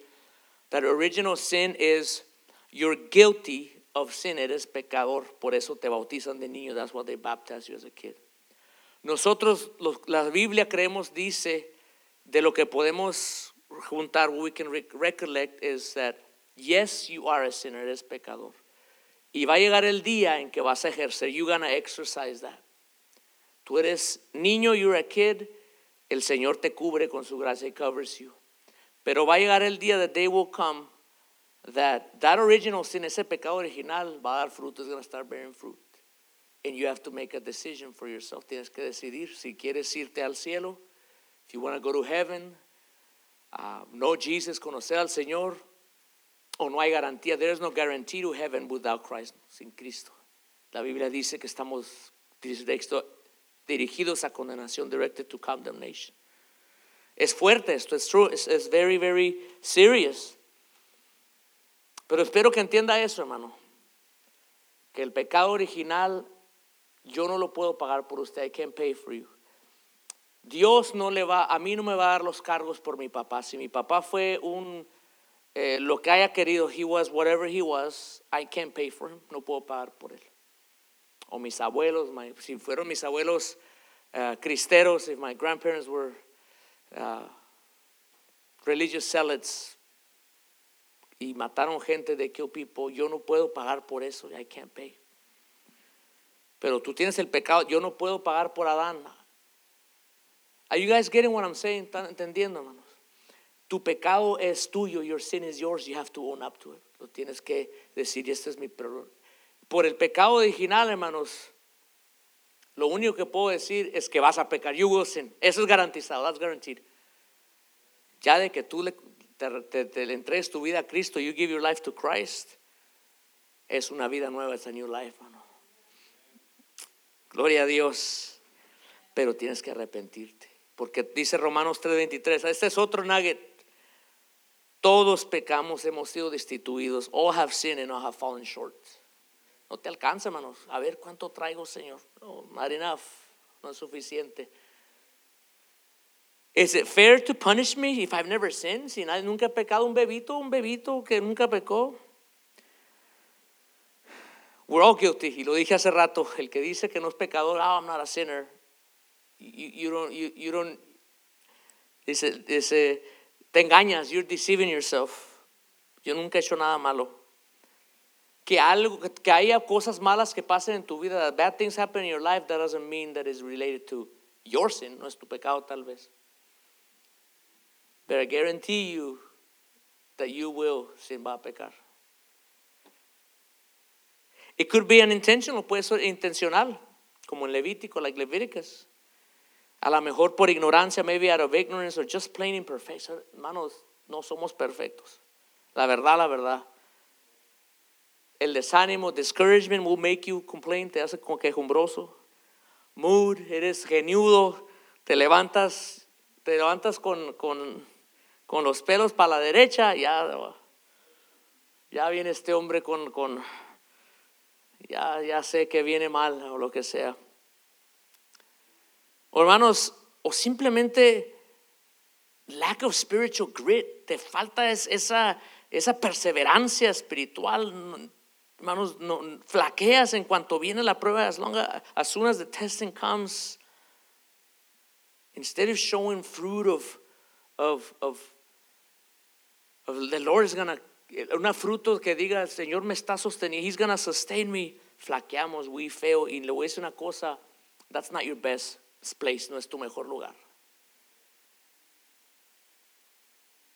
that original sin is you're guilty of sin, eres pecador, por eso te bautizan de niño, that's why they baptize you as a kid. Nosotros, los- la Biblia creemos, dice, de lo que podemos juntar, we can re- recollect is that, yes, you are a sinner, eres pecador. Y va a llegar el día en que vas a ejercer, you're gonna exercise that. Tú eres niño, you're a kid, el Señor te cubre con su gracia, He covers you. Pero va a llegar el día, the day will come, that that original sin, ese pecado original, va a dar fruto, going to start bearing fruit. And you have to make a decision for yourself. Tienes que decidir si quieres irte al cielo, if you want to go to heaven, uh, know Jesus, conocer al Señor, o no hay garantía. There is no guarantee to heaven without Christ, sin Cristo. La Biblia dice que estamos dirigidos a condenación, directed to condemnation. Es fuerte esto, es true, es very, very serious. Pero espero que entienda eso, hermano. Que el pecado original yo no lo puedo pagar por usted. I can't pay for you. Dios no le va, a mí no me va a dar los cargos por mi papá. Si mi papá fue un, eh, lo que haya querido, he was whatever he was, I can't pay for him. No puedo pagar por él. O mis abuelos, my- si fueron mis abuelos uh, cristeros, if my grandparents were uh, religious zealots y mataron gente de kill people, yo no puedo pagar por eso. I can't pay. Pero tú tienes el pecado, yo no puedo pagar por Adán. Are you guys getting what I'm saying? ¿Están entendiendo, hermanos? Tu pecado es tuyo, your sin is yours, you have to own up to it. Lo tienes que decir, este es mi perdón. Por el pecado original, hermanos, lo único que puedo decir es que vas a pecar. You will sin. Eso es garantizado, that's guaranteed. Ya de que tú le, te le entregues tu vida a Cristo, you give your life to Christ, es una vida nueva, es a new life, hermano. Gloria a Dios. Pero tienes que arrepentirte. Porque dice Romanos 3:23, este es otro nugget. Todos pecamos, hemos sido destituidos. All have sinned and all have fallen short. No te alcanza, hermanos. A ver cuánto traigo, Señor. No, not enough. No es suficiente. Is it fair to punish me if I've never sinned? Si nadie, nunca he pecado, un bebito, un bebito que nunca pecó. We're all guilty. Y lo dije hace rato. El que dice que no es pecador, oh, I'm not a sinner. You, you don't, you, you don't, dice, dice, te engañas, you're deceiving yourself. Yo nunca he hecho nada malo. Que, algo, que haya cosas malas que pasen en tu vida, that bad things happen in your life, that doesn't mean that is related to your sin, no es tu pecado tal vez. But I guarantee you that you will sin va a pecar. It could be unintentional, puede ser intencional, como en Levítico, like Leviticus. A lo mejor por ignorancia, maybe out of ignorance or just plain imperfection. Hermanos, no somos perfectos. La verdad, la verdad. El desánimo, discouragement will make you complain, te hace como quejumbroso. Mood, eres geniudo, te levantas, te levantas con, con, con los pelos para la derecha, ya, ya viene este hombre con, con ya, ya sé que viene mal o lo que sea. Hermanos, o simplemente lack of spiritual grit, te falta es- esa, esa perseverancia espiritual. No- Hermanos, no, flaqueas en cuanto viene la prueba, as, long as soon as the testing comes. Instead of showing fruit of, of, of, of the Lord is gonna, una fruto que diga, el Señor me está sosteniendo, He's gonna sustain me. Flaqueamos, we fail. Y le voy a decir una cosa, that's not your best place, no es tu mejor lugar.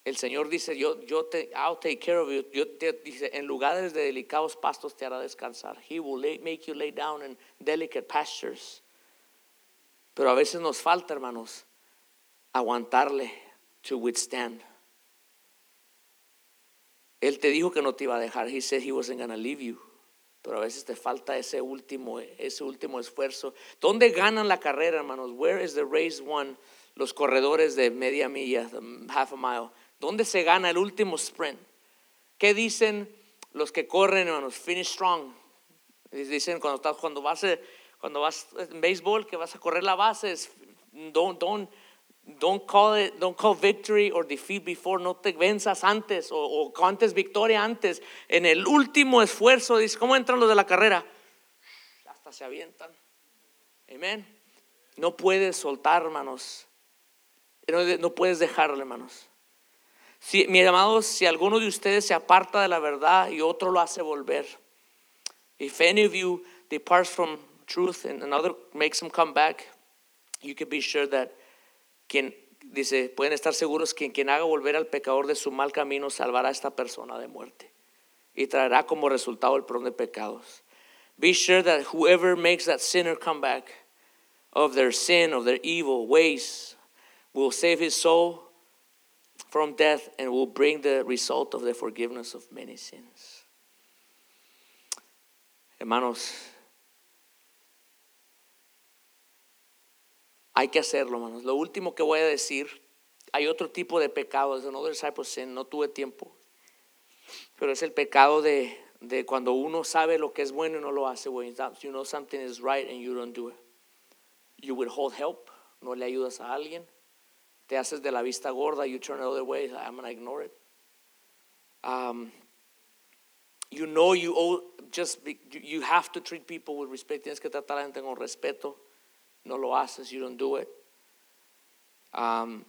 El Señor dice, yo, yo te, I'll take care of you. Yo te, dice, en lugares de delicados pastos te hará descansar. He will make you lay down in delicate pastures. Pero a veces nos falta, hermanos, aguantarle to withstand. Él te dijo que no te iba a dejar. He said he wasn't going to leave you. Pero a veces te falta ese último, ese último esfuerzo. ¿Dónde ganan la carrera, hermanos? Where is the race won? Los corredores de media milla, half a mile. ¿Dónde se gana el último sprint? ¿Qué dicen los que corren, hermanos? Finish strong. Dicen cuando, estás, cuando, vas, cuando vas en béisbol que vas a correr la base, es, don't, don't, don't, call it, don't call victory or defeat before, no te venzas antes o, o cantes victoria antes. En el último esfuerzo, dice, ¿cómo entran los de la carrera? Hasta se avientan. Amén. No puedes soltar, hermanos. No, puedes dejarlo, hermanos. Si, mis amados, si alguno de ustedes se aparta de la verdad y otro lo hace volver. If any of you departs from truth and another makes him come back, you can be sure that quien dice, pueden estar seguros que quien haga volver al pecador de su mal camino salvará a esta persona de muerte y traerá como resultado el perdón de pecados. Be sure that whoever makes that sinner come back of their sin, of their evil ways, will save his soul from death and will bring the result of the forgiveness of many sins. Hermanos, Hay que hacerlo, hermanos. Lo último que voy a decir, hay otro tipo de pecado, es another type of sin, no tuve tiempo. Pero es el pecado de, de cuando uno sabe lo que es bueno y no lo hace. You know something is right and you don't do it. You withhold help, no le ayudas a alguien. Te haces de la vista gorda, you turn the other way, I'm going to ignore it. Um, you know you owe, just be, you have to treat people with respect. Tienes que tratar a la gente con respeto. No lo haces, you don't do it. Um,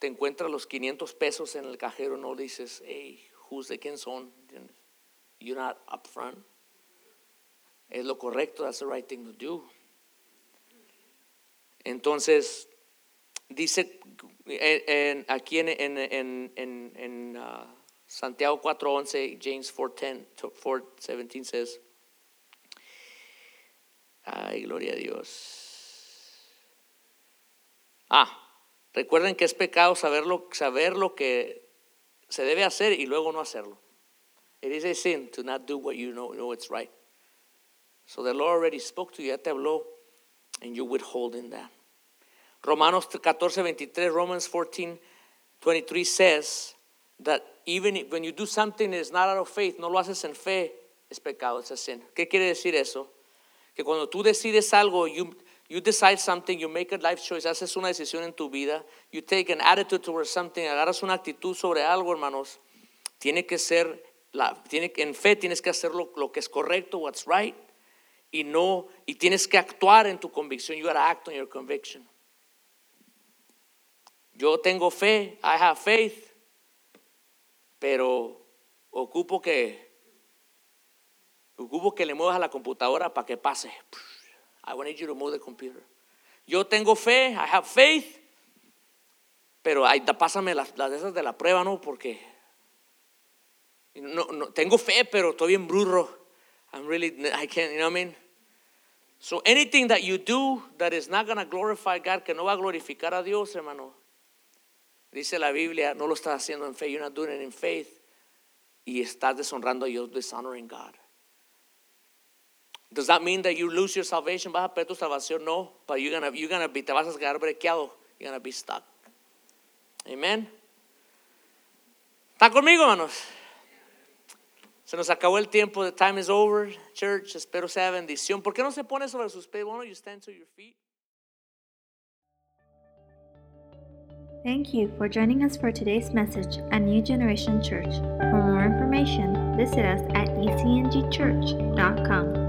te encuentras los 500 pesos en el cajero, no dices, hey, who's de quién son? You're not upfront. Es lo correcto, that's the right thing to do. Entonces, dice en- aquí en, uh, Santiago 4.11, James 4.10, to- 4.17 says, ay, gloria a Dios. Ah, recuerden que es pecado saber lo, que se debe hacer y luego no hacerlo. It is a sin to not do what you know, know it's right. So the Lord already spoke to you, ya te habló, and you're withholding that. Romanos 14, 23, Romans 14, 23 says that even when you do something that is not out of faith, no lo haces en fe, es pecado, es sin. ¿Qué quiere decir eso? Que cuando tú decides algo, you, you decide something, you make a life choice, haces una decisión en tu vida, you take an attitude towards something, agarras una actitud sobre algo, hermanos, tiene que ser, la, tiene, en fe tienes que hacer lo, lo que es correcto, what's right, y no, y tienes que actuar en tu convicción, you gotta act on your conviction. Yo tengo fe, I have faith, pero ocupo que ocupo que le muevas a la computadora para que pase. I want you to move the computer. Yo tengo fe, I have faith, pero ahí, pásame las, las de esas de la prueba, ¿no? Porque no, no, tengo fe, pero estoy bien brujo. I'm really, I can't, you know what I mean? So anything that you do that is not going to glorify God, que no va a glorificar a Dios, hermano, Dice la Biblia, no lo estás haciendo en fe, you're not doing it in faith. Y estás deshonrando a Dios, dishonoring God. Does that mean that you lose your salvation? ¿Vas a perder tu salvación? No, but you're gonna, you're gonna be, te vas a quedar brequeado. You're gonna be stuck. Amen. ¿Están conmigo, hermanos? Se nos acabó el tiempo. The time is over, church. Espero sea bendición. ¿Por qué no se pone sobre sus pies? Why you stand to your feet? Thank you for joining us for today's message at New Generation Church. For more information, visit us at ecngchurch.com.